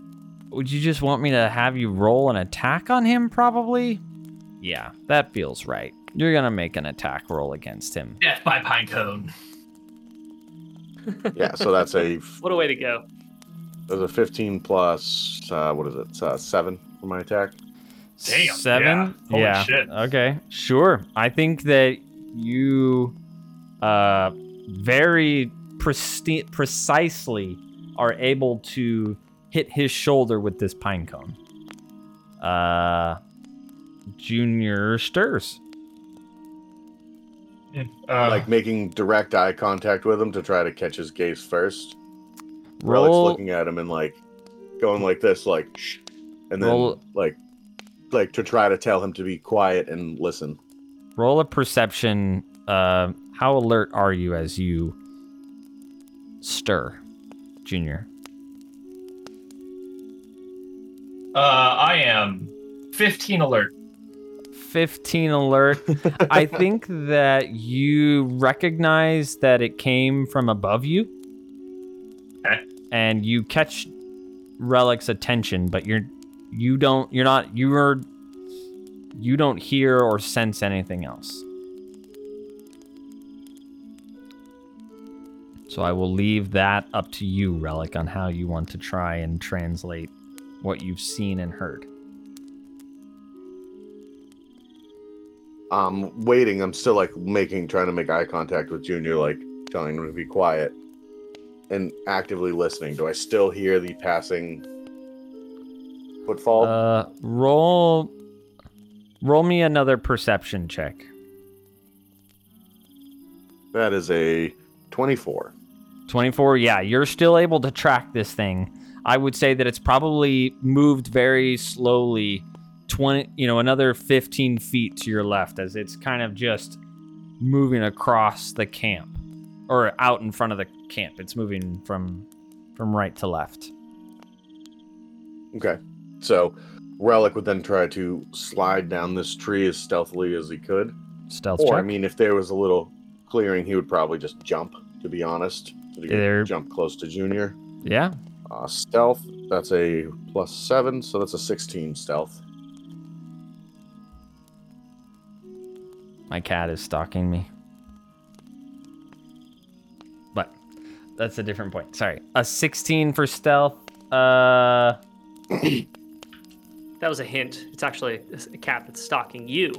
Would you just want me to have you roll an attack on him? Probably. Yeah, that feels right. You're gonna make an attack roll against him. Death by pine cone. Yeah, so that's a What a way to go. there's a 15 plus uh, what is it? Uh, seven for my attack. Damn, Seven. yeah. Holy shit. Okay. Sure. I think that you, uh, very presti- precisely are able to hit his shoulder with this pine cone. Uh, Junior stirs. Uh, like making direct eye contact with him to try to catch his gaze first. Relic's looking at him and like going like this, like shh, and then Roll- like like to try to tell him to be quiet and listen. Roll a perception. Uh, how alert are you as you stir, Junior? uh, I am 15 alert. 15 alert. I think that you recognize that it came from above you. Okay. And you catch Relic's attention, but you're you don't you're not you're you don't hear or sense anything else. So I will leave that up to you, Relic, on how you want to try and translate what you've seen and heard. Um, waiting. I'm still like making, trying to make eye contact with Junior, like telling him to be quiet, and actively listening. Do I still hear the passing footfall? Uh, roll, roll me another perception check. that is a 24. Twenty-four. Yeah, you're still able to track this thing. I would say that it's probably moved very slowly. Twenty, you know, another fifteen feet to your left as it's kind of just moving across the camp, or out in front of the camp. It's moving from from right to left. Okay. So Relic would then try to slide down this tree as stealthily as he could. Stealth Or, check. I mean, if there was a little clearing, he would probably just jump, to be honest. So he could There- jump close to Junior. yeah. Uh, stealth, that's a plus seven, so that's a 16 stealth. My cat is stalking me. But that's a different point. Sorry. A 16 for stealth. Uh That was a hint. It's actually a cat that's stalking you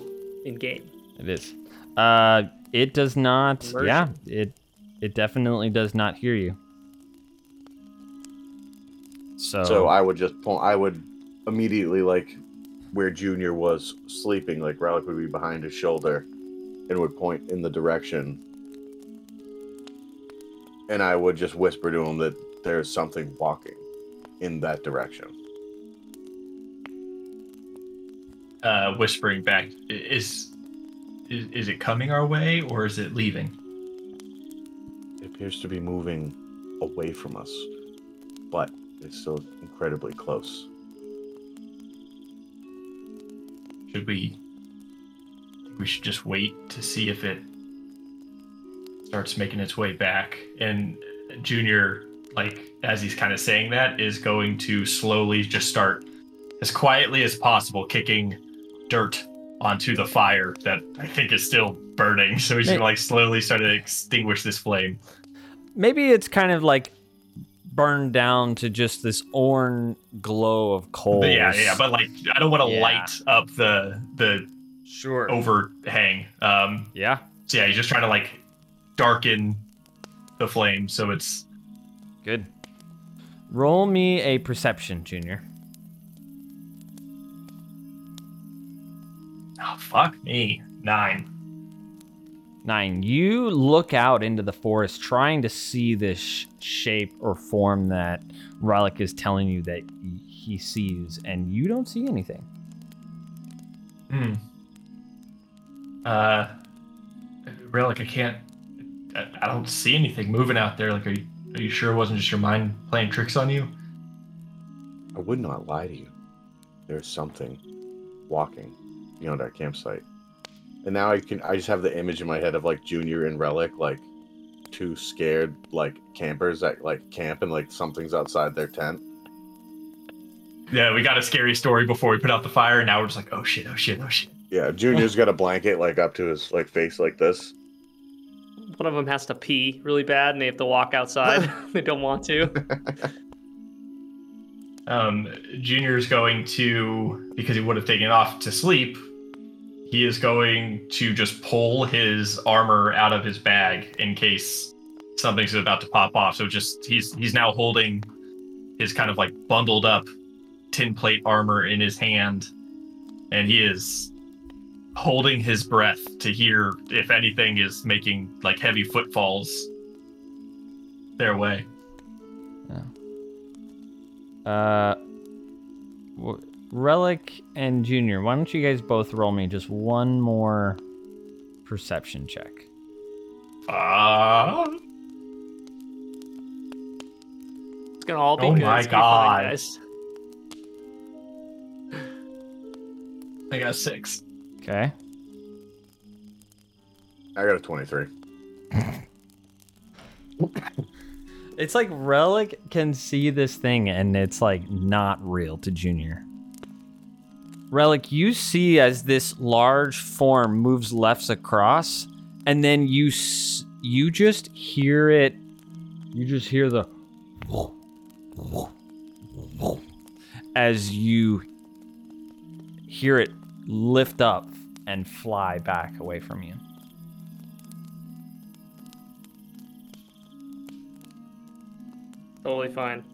in game. it is. Uh it does not Immersion. yeah, it it definitely does not hear you. So, So I would just point, I would immediately, like, where Junior was sleeping, like, Relic would be behind his shoulder and would point in the direction. And I would just whisper to him that there's something walking in that direction. Uh, whispering back, is, is is it coming our way or is it leaving? It appears to be moving away from us, but it's still incredibly close. Should we? We should just wait to see if it starts making its way back. And Junior, like as he's kind of saying that, is going to slowly just start as quietly as possible kicking dirt onto the fire that I think is still burning. So he's May- gonna like slowly start to extinguish this flame. maybe it's kind of like burned down to just this orange glow of coal. Yeah, yeah, but like I don't want to Yeah. light up the the sure. overhang. Um, Yeah. so yeah, he's just trying to like darken the flame so it's Good. Roll me a perception, Junior. oh fuck me nine. Nine. You look out into the forest trying to see this sh- shape or form that Relic is telling you that he sees, and you don't see anything. Hmm. Uh, relic, I can't. I, I don't see anything moving out there. Like, are you are you sure it wasn't just your mind playing tricks on you? I would not lie to you. there's something walking beyond our campsite. And now I can I just have the image in my head of like Junior and Relic, like two scared like campers that like camp and like something's outside their tent. Yeah, we got a scary story before we put out the fire, and now we're just like, oh shit, oh shit, oh shit. Yeah, Junior's got a blanket like up to his like face like this. One of them has to pee really bad, and they have to walk outside. they don't want to. Um, Junior's going to because he would have taken off to sleep. He is going to just pull his armor out of his bag in case something's about to pop off. So just he's he's now holding his kind of like bundled up tin plate armor in his hand, and he is holding his breath to hear if anything is making like heavy footfalls their way. Uh, w- Relic and Junior, why don't you guys both roll me just one more perception check? Ah. It's gonna all be Oh good. my It's gonna fine, God. guys. I got six. Okay. I got a 23. It's like Relic can see this thing and it's like not real to Junior. Relic, you see as this large form moves left across, and then you s- you just hear it. You just hear the as you hear it lift up and fly back away from you. Totally fine.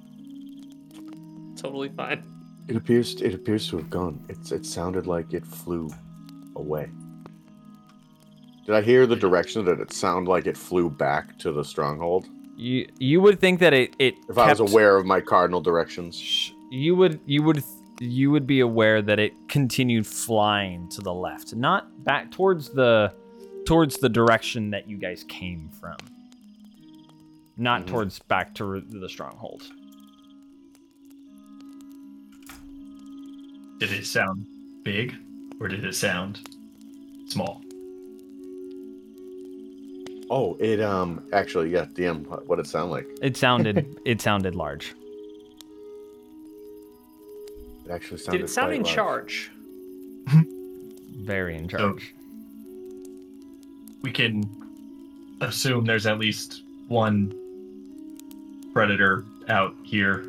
Totally fine. It appears it appears to have gone. It's it sounded like it flew away. Did I hear the direction that it sounded like it flew back to the stronghold? You you would think that it it If I was aware of my cardinal directions. You would you would you would be aware that it continued flying to the left, not back towards the towards the direction that you guys came from. Not Mhm. towards back to the stronghold. Did it sound big or did it sound small? Oh, it um actually yeah, DM what what it sound like. It sounded it sounded large. It actually sounded Did it sound in large. charge? Very in charge. We can assume there's at least one predator out here.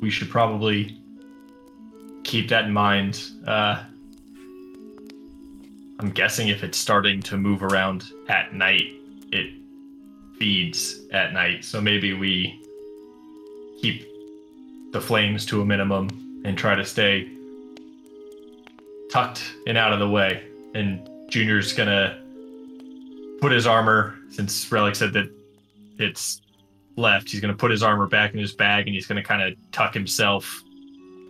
We should probably keep that in mind. Uh, I'm guessing if it's starting to move around at night, it feeds at night. So maybe we keep the flames to a minimum and try to stay tucked and out of the way. And Junior's gonna put his armor, since Relic said that it's left, he's gonna put his armor back in his bag and he's gonna kind of tuck himself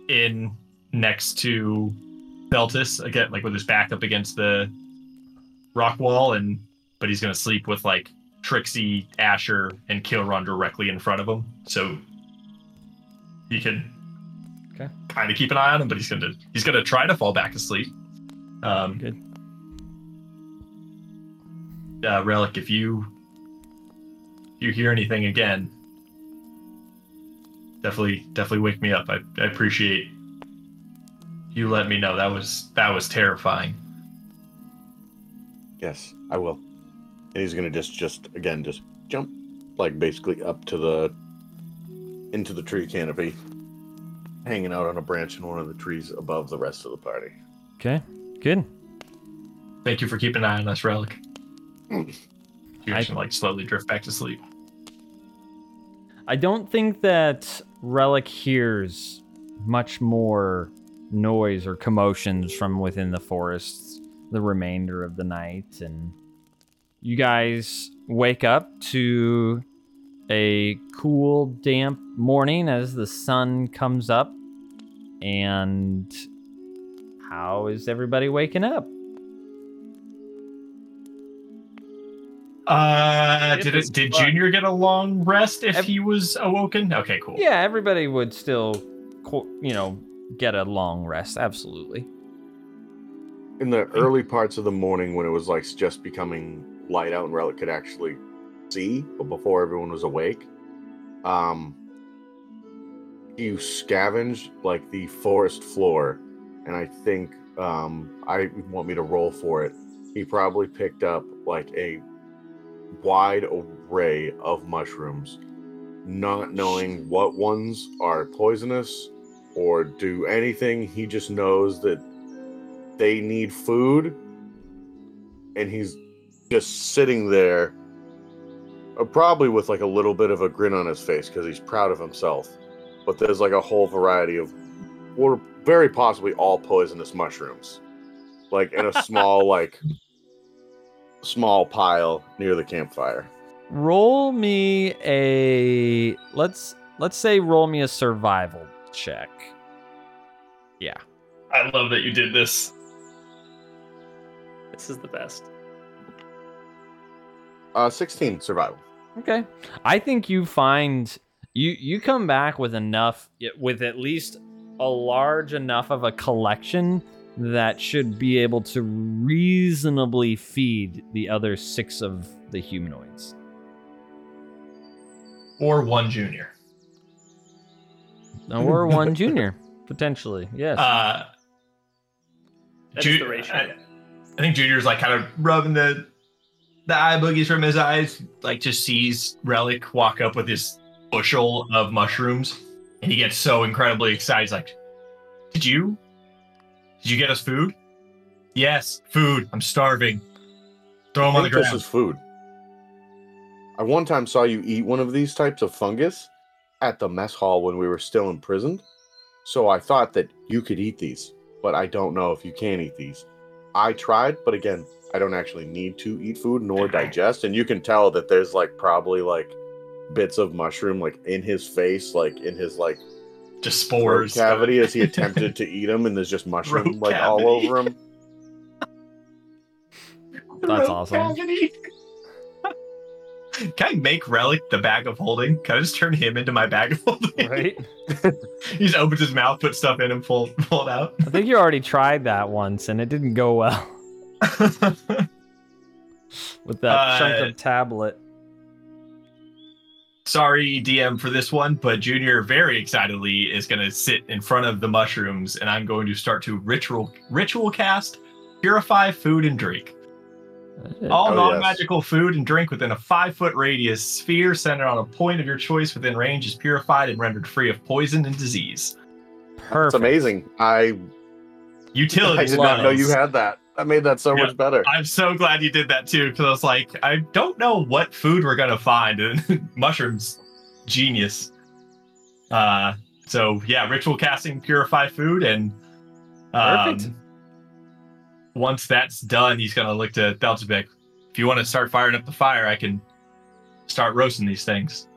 in next to Beltis again, like with his back up against the rock wall, and but he's gonna sleep with like Trixie, Asher, and Kilron directly in front of him, so he can Okay. kind of keep an eye on him. But he's gonna he's gonna try to fall back asleep. Um, Good. uh, Relic, if you if you hear anything again, definitely definitely wake me up. I, I appreciate you let me know. That was that was terrifying. Yes, I will. And he's gonna just just again just jump like basically up to the into the tree canopy, hanging out on a branch in one of the trees above the rest of the party. Okay. Good. Thank you for keeping an eye on us, Relic. You're I- just like slowly drift back to sleep. I don't think that Relic hears much more noise or commotions from within the forest the remainder of the night. And you guys wake up to a cool, damp morning as the sun comes up. And how is everybody waking up? Uh, did it, did. Junior get a long rest if Ev- he was awoken? Okay, cool. Yeah, everybody would still, you know, get a long rest. Absolutely. In the early parts of the morning when it was like just becoming light out and Relic could actually but before everyone was awake, um, you scavenged like the forest floor, and I think um, I want me to roll for it. He probably picked up like a wide array of mushrooms, not knowing what ones are poisonous or do anything. He just knows that they need food, and he's just sitting there, probably with like a little bit of a grin on his face because he's proud of himself. But there's like a whole variety of, or very possibly all poisonous mushrooms, like in a small like small pile near the campfire. Roll me a let's let's say roll me a survival check. Yeah. I love that you did this. This is the best. Uh, 16 survival. Okay. I think you find you you come back with enough with at least a large enough of a collection that should be able to reasonably feed the other 6 of the humanoids. Or one junior. Or one junior potentially. Yes. Uh, That is Ju- the ratio. I, I think Junior's like kind of rubbing the the eye boogies from his eyes, like just sees Relic walk up with this bushel of mushrooms, and he gets so incredibly excited. He's like, "Did you? Did you get us food? Yes, food. I'm starving. Throw them on the think this ground. is food. I one time saw you eat one of these types of fungus at the mess hall when we were still imprisoned. So I thought that you could eat these, but I don't know if you can eat these. I tried, but again, I don't actually need to eat food nor digest, and you can tell that there's like probably like bits of mushroom like in his face, like in his like Just spores. cavity as he attempted to eat them, and there's just mushroom Throat like all over him. That's awesome. Cavity. Can I make Relic the bag of holding? Can I just turn him into my bag of holding? right? he just opens his mouth, puts stuff in, and pull pull it out. I think you already tried that once and it didn't go well with that Uh, chunk of tablet. Sorry, DM, for this one, but Junior very excitedly is going to sit in front of the mushrooms, and I'm going to start to ritual ritual cast purify food and drink. All Oh, non-magical food and drink within a five-foot radius sphere centered on a point of your choice within range is purified and rendered free of poison and disease. Perfect. It's amazing. I Utility. I did not know you had that. That made that so Yeah. much better. I'm so glad you did that too, because I was like, I don't know what food we're gonna find, and mushrooms, genius. Uh, so yeah, ritual casting, purify food, and um, Perfect. Once that's done, he's gonna look to Belzebek. If you want to start firing up the fire, I can start roasting these things.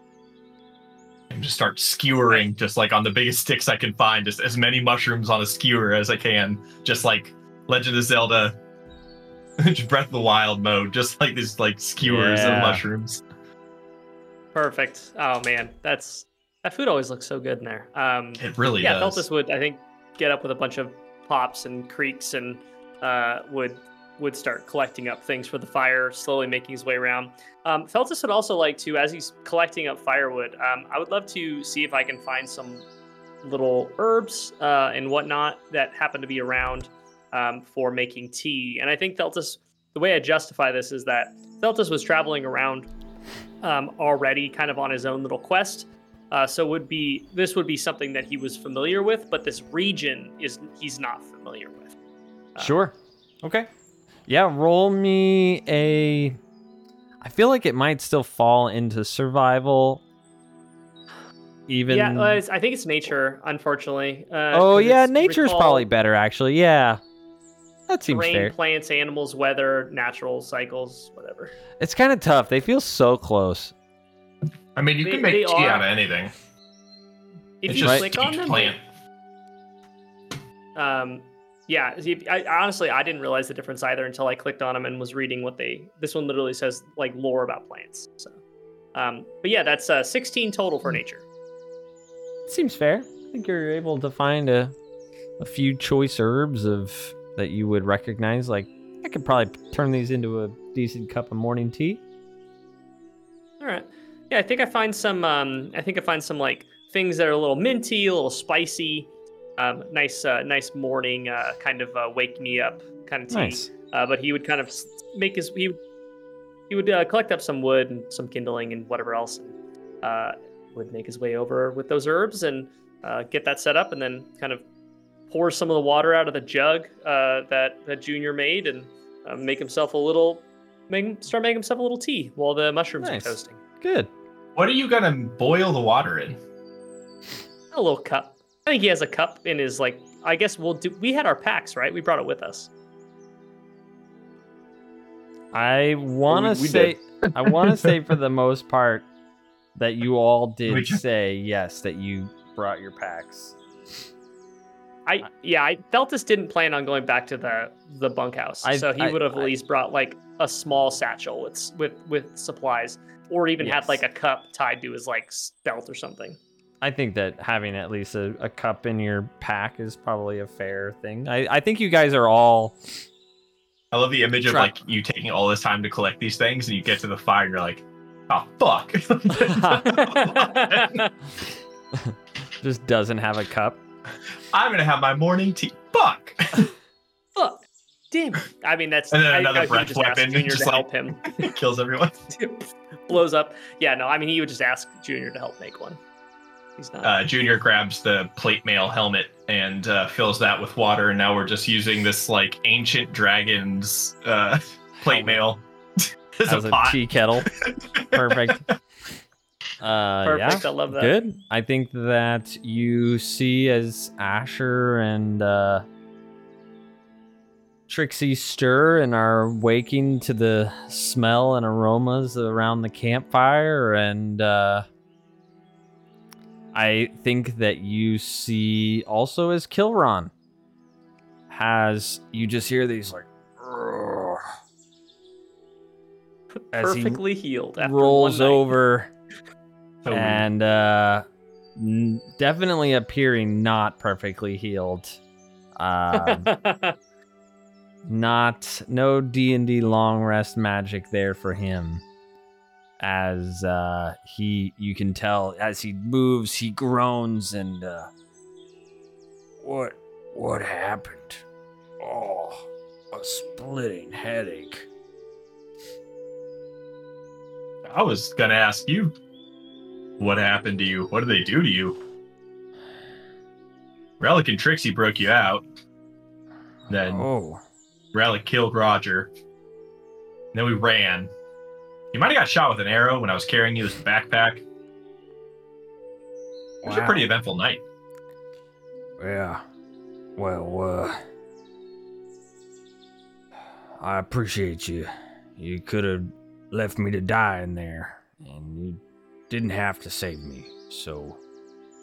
And just start skewering, just like on the biggest sticks I can find, just as many mushrooms on a skewer as I can, just like Legend of Zelda, just Breath of the Wild mode, just like these like skewers Yeah. of mushrooms. Perfect. Oh man, that's that food always looks so good in there. Um, It really yeah, does. Theltus would I think get up with a bunch of pops and creaks and uh, would would start collecting up things for the fire, slowly making his way around. Um, Theltus would also like to, as he's collecting up firewood, um, I would love to see if I can find some little herbs uh, and whatnot that happen to be around um, for making tea. And I think Theltus, the way I justify this is that Theltus was traveling around um, already, kind of on his own little quest. Uh, so would be this would be something that he was familiar with, but this region is he's not familiar with. Uh, Sure. Okay. Yeah, roll me a. I feel like it might still fall into survival. Even. Yeah, well, I think it's nature, unfortunately. Uh, oh 'cause yeah, it's nature's recall probably better actually. Yeah. That seems Terrain, fair. plants, animals, weather, natural cycles, whatever. It's kind of tough. They feel so close. I mean, you They- can make they tea are- out of anything. If it's you just click on each them, plant. um, yeah. see, I, I honestly I didn't realize the difference either until I clicked on them and was reading what they. This one literally says like lore about plants. So, um, but yeah, that's uh, 16 total Hmm. for nature. Seems fair. I think you're able to find a a few choice herbs of that you would recognize. Like I could probably turn these into a decent cup of morning tea. All right. Yeah, I think I find some. Um, I think I find some like things that are a little minty, a little spicy. Um, nice, uh, nice morning, uh, kind of uh, wake me up kind of tea. Nice. Uh, but he would kind of make his he would, he would uh, collect up some wood and some kindling and whatever else, and uh, would make his way over with those herbs and uh, get that set up, and then kind of pour some of the water out of the jug uh, that that Junior made, and uh, make himself a little, make start making himself a little tea while the mushrooms Nice. are toasting. Good. What are you gonna boil the water in? A little cup. I think he has a cup in his like. I guess we'll do. We had our packs, right? We brought it with us. I want to we- we say. I want to say for the most part that you all did ju- say yes that you brought your packs. I yeah, I Theltus didn't plan on going back to the the bunkhouse, I- so he I- would have at I- least brought like a small satchel with with with supplies, or even had like a cup tied to his like belt or something. I think that having at least a, a cup in your pack is probably a fair thing. I, I think you guys are all I love the image of like you taking all this time to collect these things, and you get to the fire, and you're like, "Oh fuck!" just doesn't have a cup. I'm gonna have my morning tea. Fuck! Fuck, damn. it. I mean, that's And then I- another I, would breath just weapon, Junior just to like- help him. Kills everyone. Blows up. Yeah, no, I mean he would just ask Junior to help make one. He's not. Uh, Junior grabs the plate mail helmet and uh, fills that with water, and now we're just using this like ancient dragon's uh, plate mail as, As a a pot. tea kettle. Perfect. Uh, Perfect. yeah. I love that. Good. I think that you see as Asher and uh, Trixie stir and are waking to the smell and aromas around the campfire, and uh, I think that you see also as Kilron has you just hear these like he Perfectly healed. After rolls one night. over So and uh n- definitely appearing not perfectly healed. Um not no d&d long rest magic there for him. As uh he you can tell as he moves he groans and uh what what happened? Oh a splitting headache. I was gonna ask you, what happened to you? What did they do to you? Relic and Trixie broke you out. Then oh Relic killed Roger. then we ran. You might have got shot with an arrow when I was carrying you as a backpack. It was a pretty eventful night. Yeah. Well, uh. I appreciate you. You could have left me to die in there, and you didn't have to save me. So,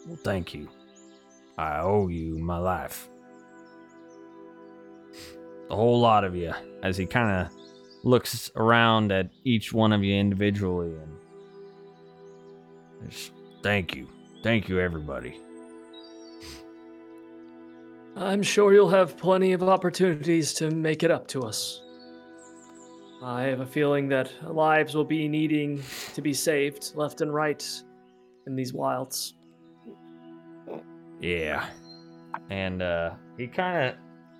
well, thank you. I owe you my life. The whole lot of you, as he kind of looks around at each one of you individually, and just thank you. Thank you, everybody. I'm sure you'll have plenty of opportunities to make it up to us. I have a feeling that lives will be needing to be saved left and right in these wilds. Yeah. And uh he kind of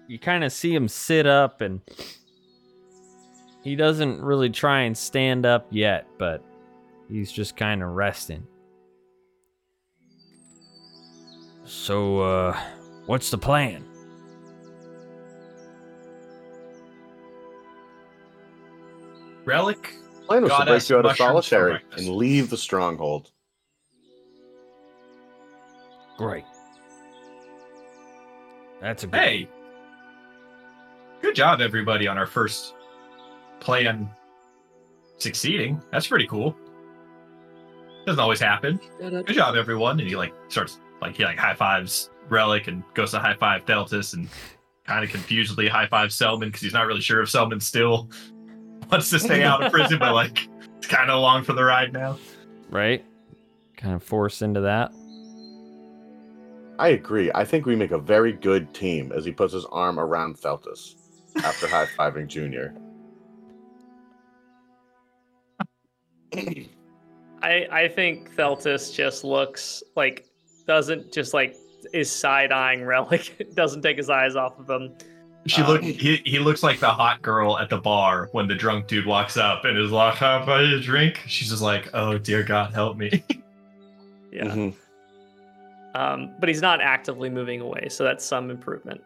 you kind of see him sit up and he doesn't really try and stand up yet, but he's just kind of resting. So uh what's the plan? Relic, Plan was to break you out of solitary and leave the stronghold. Great. That's a good hey, good job, everybody, on our first plan succeeding. That's pretty cool. Doesn't always happen. Good job, everyone. And he like starts like he like high fives Relic and goes to high five Theltus and kind of confusedly high five Selman because he's not really sure if Selman still wants to stay out of prison, but like it's kind of along for the ride now. right? Kind of forced into that. I agree. I think we make a very good team as he puts his arm around Theltus after high fiving Junior. I I think Theltus just looks like doesn't just like is side eyeing Relic, doesn't take his eyes off of him. She Um, look he, he looks like the hot girl at the bar when the drunk dude walks up and is like, "How about you a drink?" She's just like, "Oh dear God, help me." Yeah. Mhm. Um, but he's not actively moving away, so that's some improvement.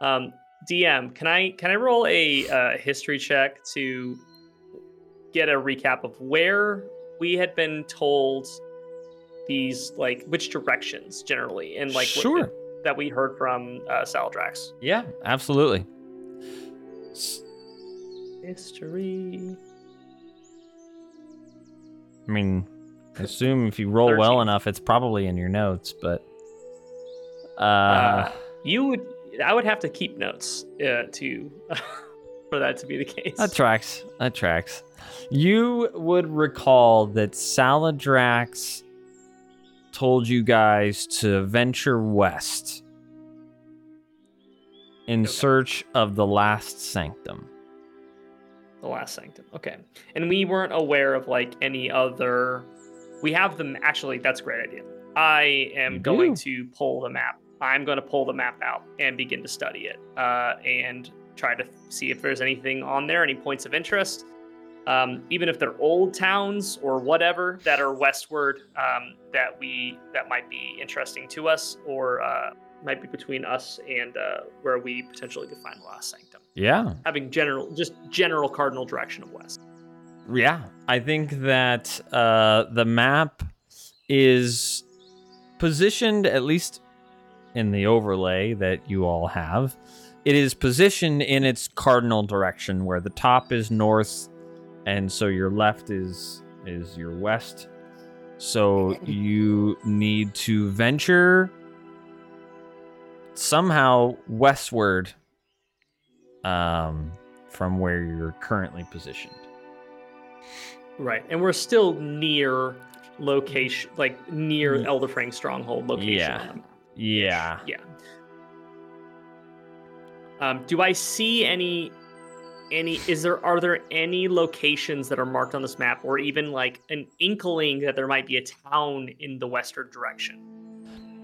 Um, DM, can I can I roll a uh, history check to get a recap of where we had been told these like which directions generally and like what- Sure. That we heard from uh, Saldrax. Yeah, absolutely. History. I mean, I assume if you roll well enough, it's probably in your notes, but uh, Uh, you would I would have to keep notes uh, to for that to be the case. that tracks. That tracks. You would recall that Saladrax told you guys to venture west in Okay. search of the last sanctum. The last sanctum. Okay. And we weren't aware of like any other. We have them. Actually, that's a great idea. I am You going do. to pull the map. I'm going to pull the map out and begin to study it uh, and try to see if there's anything on there, any points of interest. Um, even if they're old towns or whatever that are westward um, that we that might be interesting to us or uh, might be between us and uh, where we potentially could find the last sanctum. Yeah, having general just general cardinal direction of west. Yeah, I think that uh, the map is positioned, at least in the overlay that you all have, it is positioned in its cardinal direction, where the top is north, and so your left is is your west. So you need to venture somehow westward um, from where you're currently positioned. right and we're still near location like near Ye- elderfrang stronghold location Yeah. on the map. Yeah. yeah um, do i see any any is there are there any locations that are marked on this map or even like an inkling that there might be a town in the western direction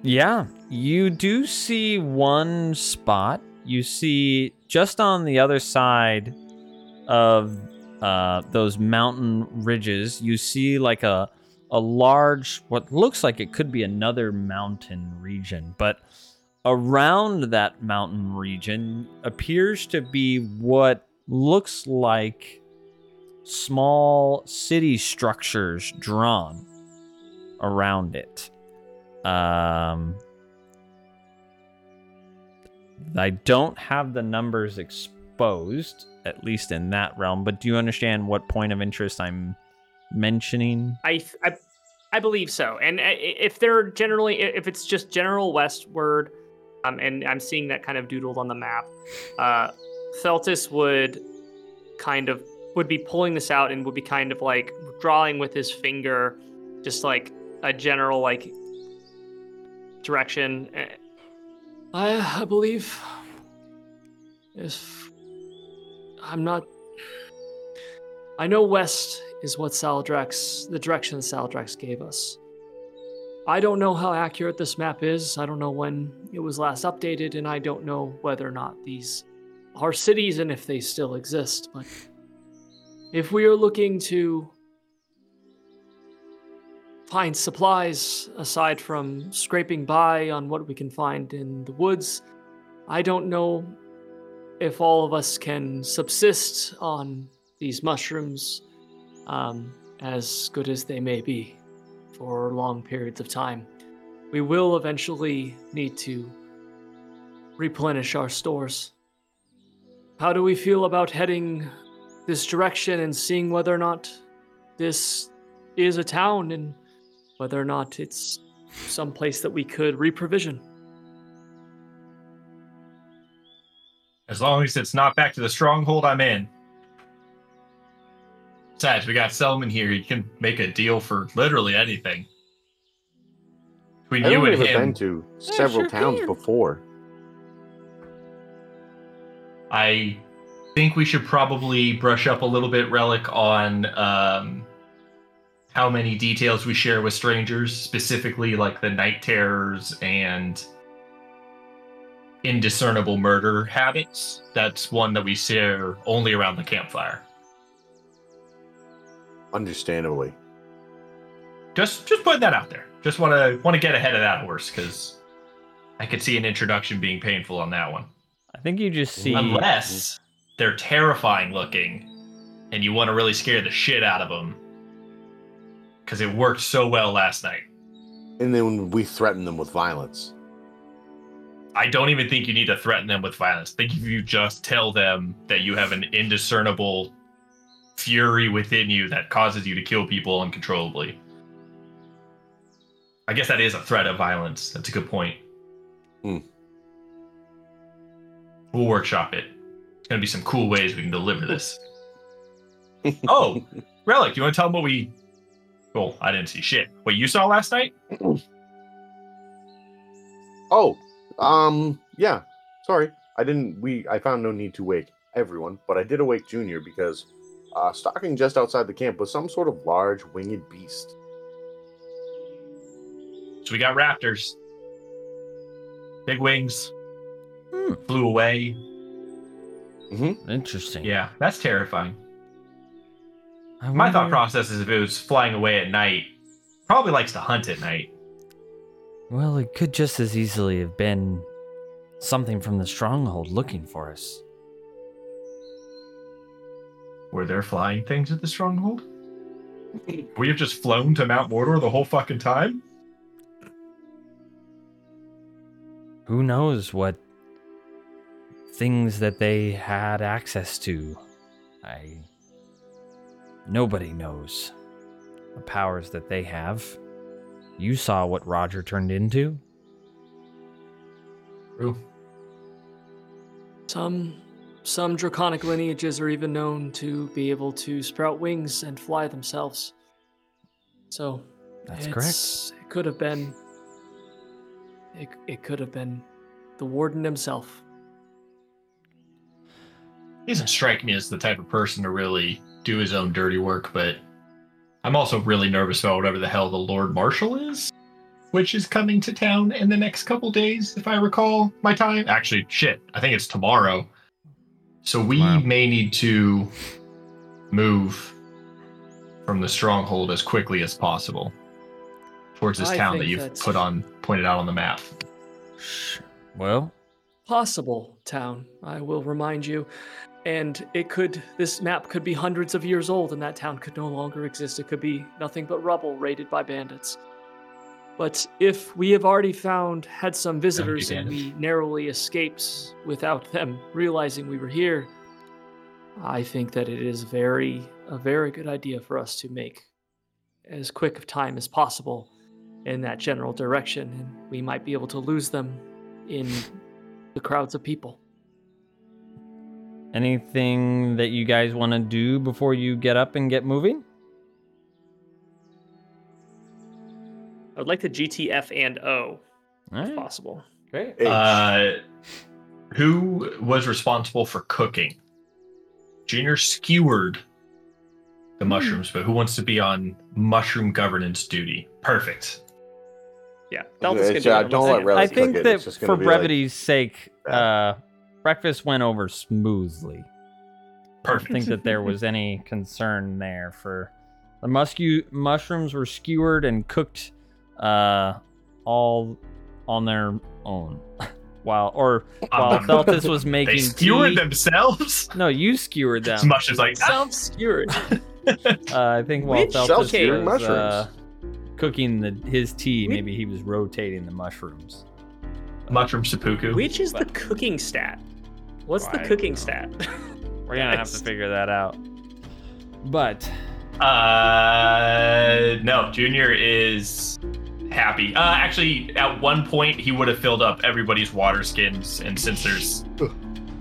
Yeah, you do see one spot. You see just on the other side of uh, those mountain ridges, you see like a a large, what looks like it could be another mountain region, but around that mountain region appears to be what looks like small city structures drawn around it. Um, I don't have the numbers exposed, at least in that realm. But do you understand what point of interest I'm mentioning? I, I, I believe so. And i- if they're generally, if it's just general westward, um, and I'm seeing that kind of doodled on the map, uh, Theltus would kind of would be pulling this out and would be kind of like drawing with his finger, just like a general like direction. I, I believe. If I'm not, I know west is what Saldrax, the direction Saldrax gave us. I don't know how accurate this map is. I don't know when it was last updated, and I don't know whether or not these are cities and if they still exist. But if we are looking to find supplies aside from scraping by on what we can find in the woods. I don't know if all of us can subsist on these mushrooms, um, as good as they may be, for long periods of time. We will eventually need to replenish our stores. How do we feel about heading this direction and seeing whether or not this is a town and whether or not it's some place that we could reprovision. As long as it's not back to the stronghold, I'm in. Besides, we got Selman here. He can make a deal for literally anything. Between I you don't and ever him, been to several sure towns can. before. I think we should probably brush up a little bit, Relic, on um, how many details we share with strangers, specifically like the night terrors and indiscernible murder habits. That's one that we share only around the campfire. Understandably. Just just putting that out there. Just want to want to get ahead of that horse because I could see an introduction being painful on that one. I think you just see. Unless they're terrifying looking and you want to really scare the shit out of them. Because it worked so well last night. And then we threaten them with violence. I don't even think you need to threaten them with violence. I think if you just tell them that you have an indiscernible fury within you that causes you to kill people uncontrollably. I guess that is a threat of violence. That's a good point. Hmm. We'll workshop it. It's going to be some cool ways we can deliver this. oh, Relic, you want to tell them what we. Well, I didn't see shit. What you saw last night? Oh, um, yeah. Sorry, I didn't. We I found no need to wake everyone, but I did awake Junior because uh, stalking just outside the camp was some sort of large winged beast. So we got raptors. Big wings. Hmm. Flew away. Interesting. Yeah, that's terrifying. I My thought process is if it was flying away at night, probably likes to hunt at night. Well, it could just as easily have been something from the stronghold looking for us. Were there flying things at the stronghold? We have just flown to Mount Mordor the whole fucking time? Who knows what things that they had access to? I. Nobody knows the powers that they have. You saw what Roger turned into. True. Some some draconic lineages are even known to be able to sprout wings and fly themselves. So That's it's- It could have been. It, it could have been the warden himself. He doesn't strike me as the type of person to really do his own dirty work, but I'm also really nervous about whatever the hell the Lord Marshal is, which is coming to town in the next couple days, if I recall my time. Actually, shit, I think it's tomorrow. So we Wow. may need to move from the stronghold as quickly as possible towards this I town that you've that's- put on pointed out on the map. Shh. Well, Possible town, I will remind you. And it could, this map could be hundreds of years old and that town could no longer exist. It could be nothing but rubble raided by bandits. But if we have already found, had some visitors and we narrowly escaped without them realizing we were here, I think that it is very, a very good idea for us to make as quick of time as possible in that general direction. And we might be able to lose them in the crowds of people. Anything that you guys want to do before you get up and get moving? I would like to GTF and O, All if possible. Great. Uh, who was responsible for cooking? Junior skewered the mushrooms, but who wants to be on mushroom governance duty? Perfect. Yeah, Delta's gonna It's, do uh, it. don't let Let's- Relic I think that It's just gonna for be like- brevity's sake, uh, breakfast went over smoothly. I don't Perfect. think that there was any concern there for the muscu- mushrooms were skewered and cooked uh, all on their own. while or while Theltus was making they skewered tea. themselves. No, you skewered them. As much as like, ah, Self-skewered. Uh, I think while Which Theltus was uh, cooking the, his tea, We- maybe he was rotating the mushrooms. mushroom seppuku. Which is the cooking stat? What's the Right. cooking stat? We're gonna have to figure that out. But Uh, no, Junior is happy. Uh, actually, at one point he would have filled up everybody's water skins, and since there's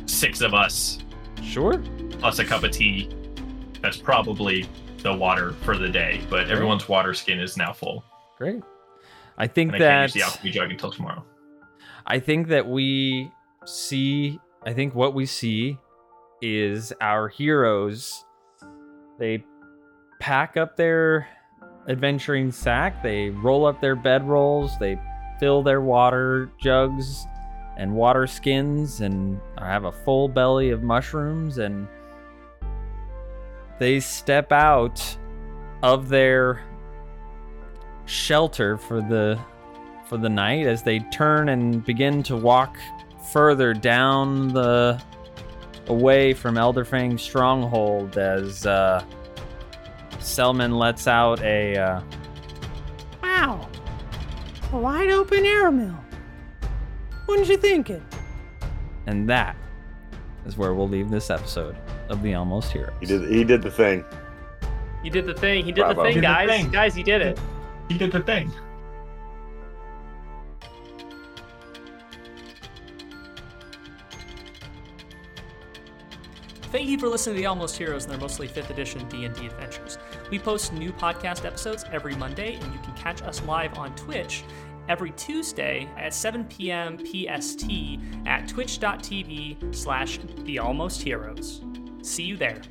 six of us sure, plus a cup of tea, that's probably the water for the day. But everyone's water skin is now full. great. I think And I can't that use the alchemy jug until tomorrow. I think that we see. I think what we see is our heroes. They pack up their adventuring sack. They roll up their bedrolls. They fill their water jugs and water skins, and have a full belly of mushrooms. And they step out of their shelter for the for the night as they turn and begin to walk further down the away from Elderfang's stronghold as uh, Selman lets out a uh, Wow. A wide open Aramil. Wouldn't you think it? and that is where we'll leave this episode of the Almost Heroes. He did. He did the thing. He did the thing. He did Bravo. the thing, Did the guys. thing. Guys, he did it. He did the thing. Thank you for listening to the Almost Heroes and their mostly 5th edition D&D adventures. We post new podcast episodes every Monday, and you can catch us live on Twitch every Tuesday at 7 p.m. PST at twitch.tv slash the Almost Heroes. See you there.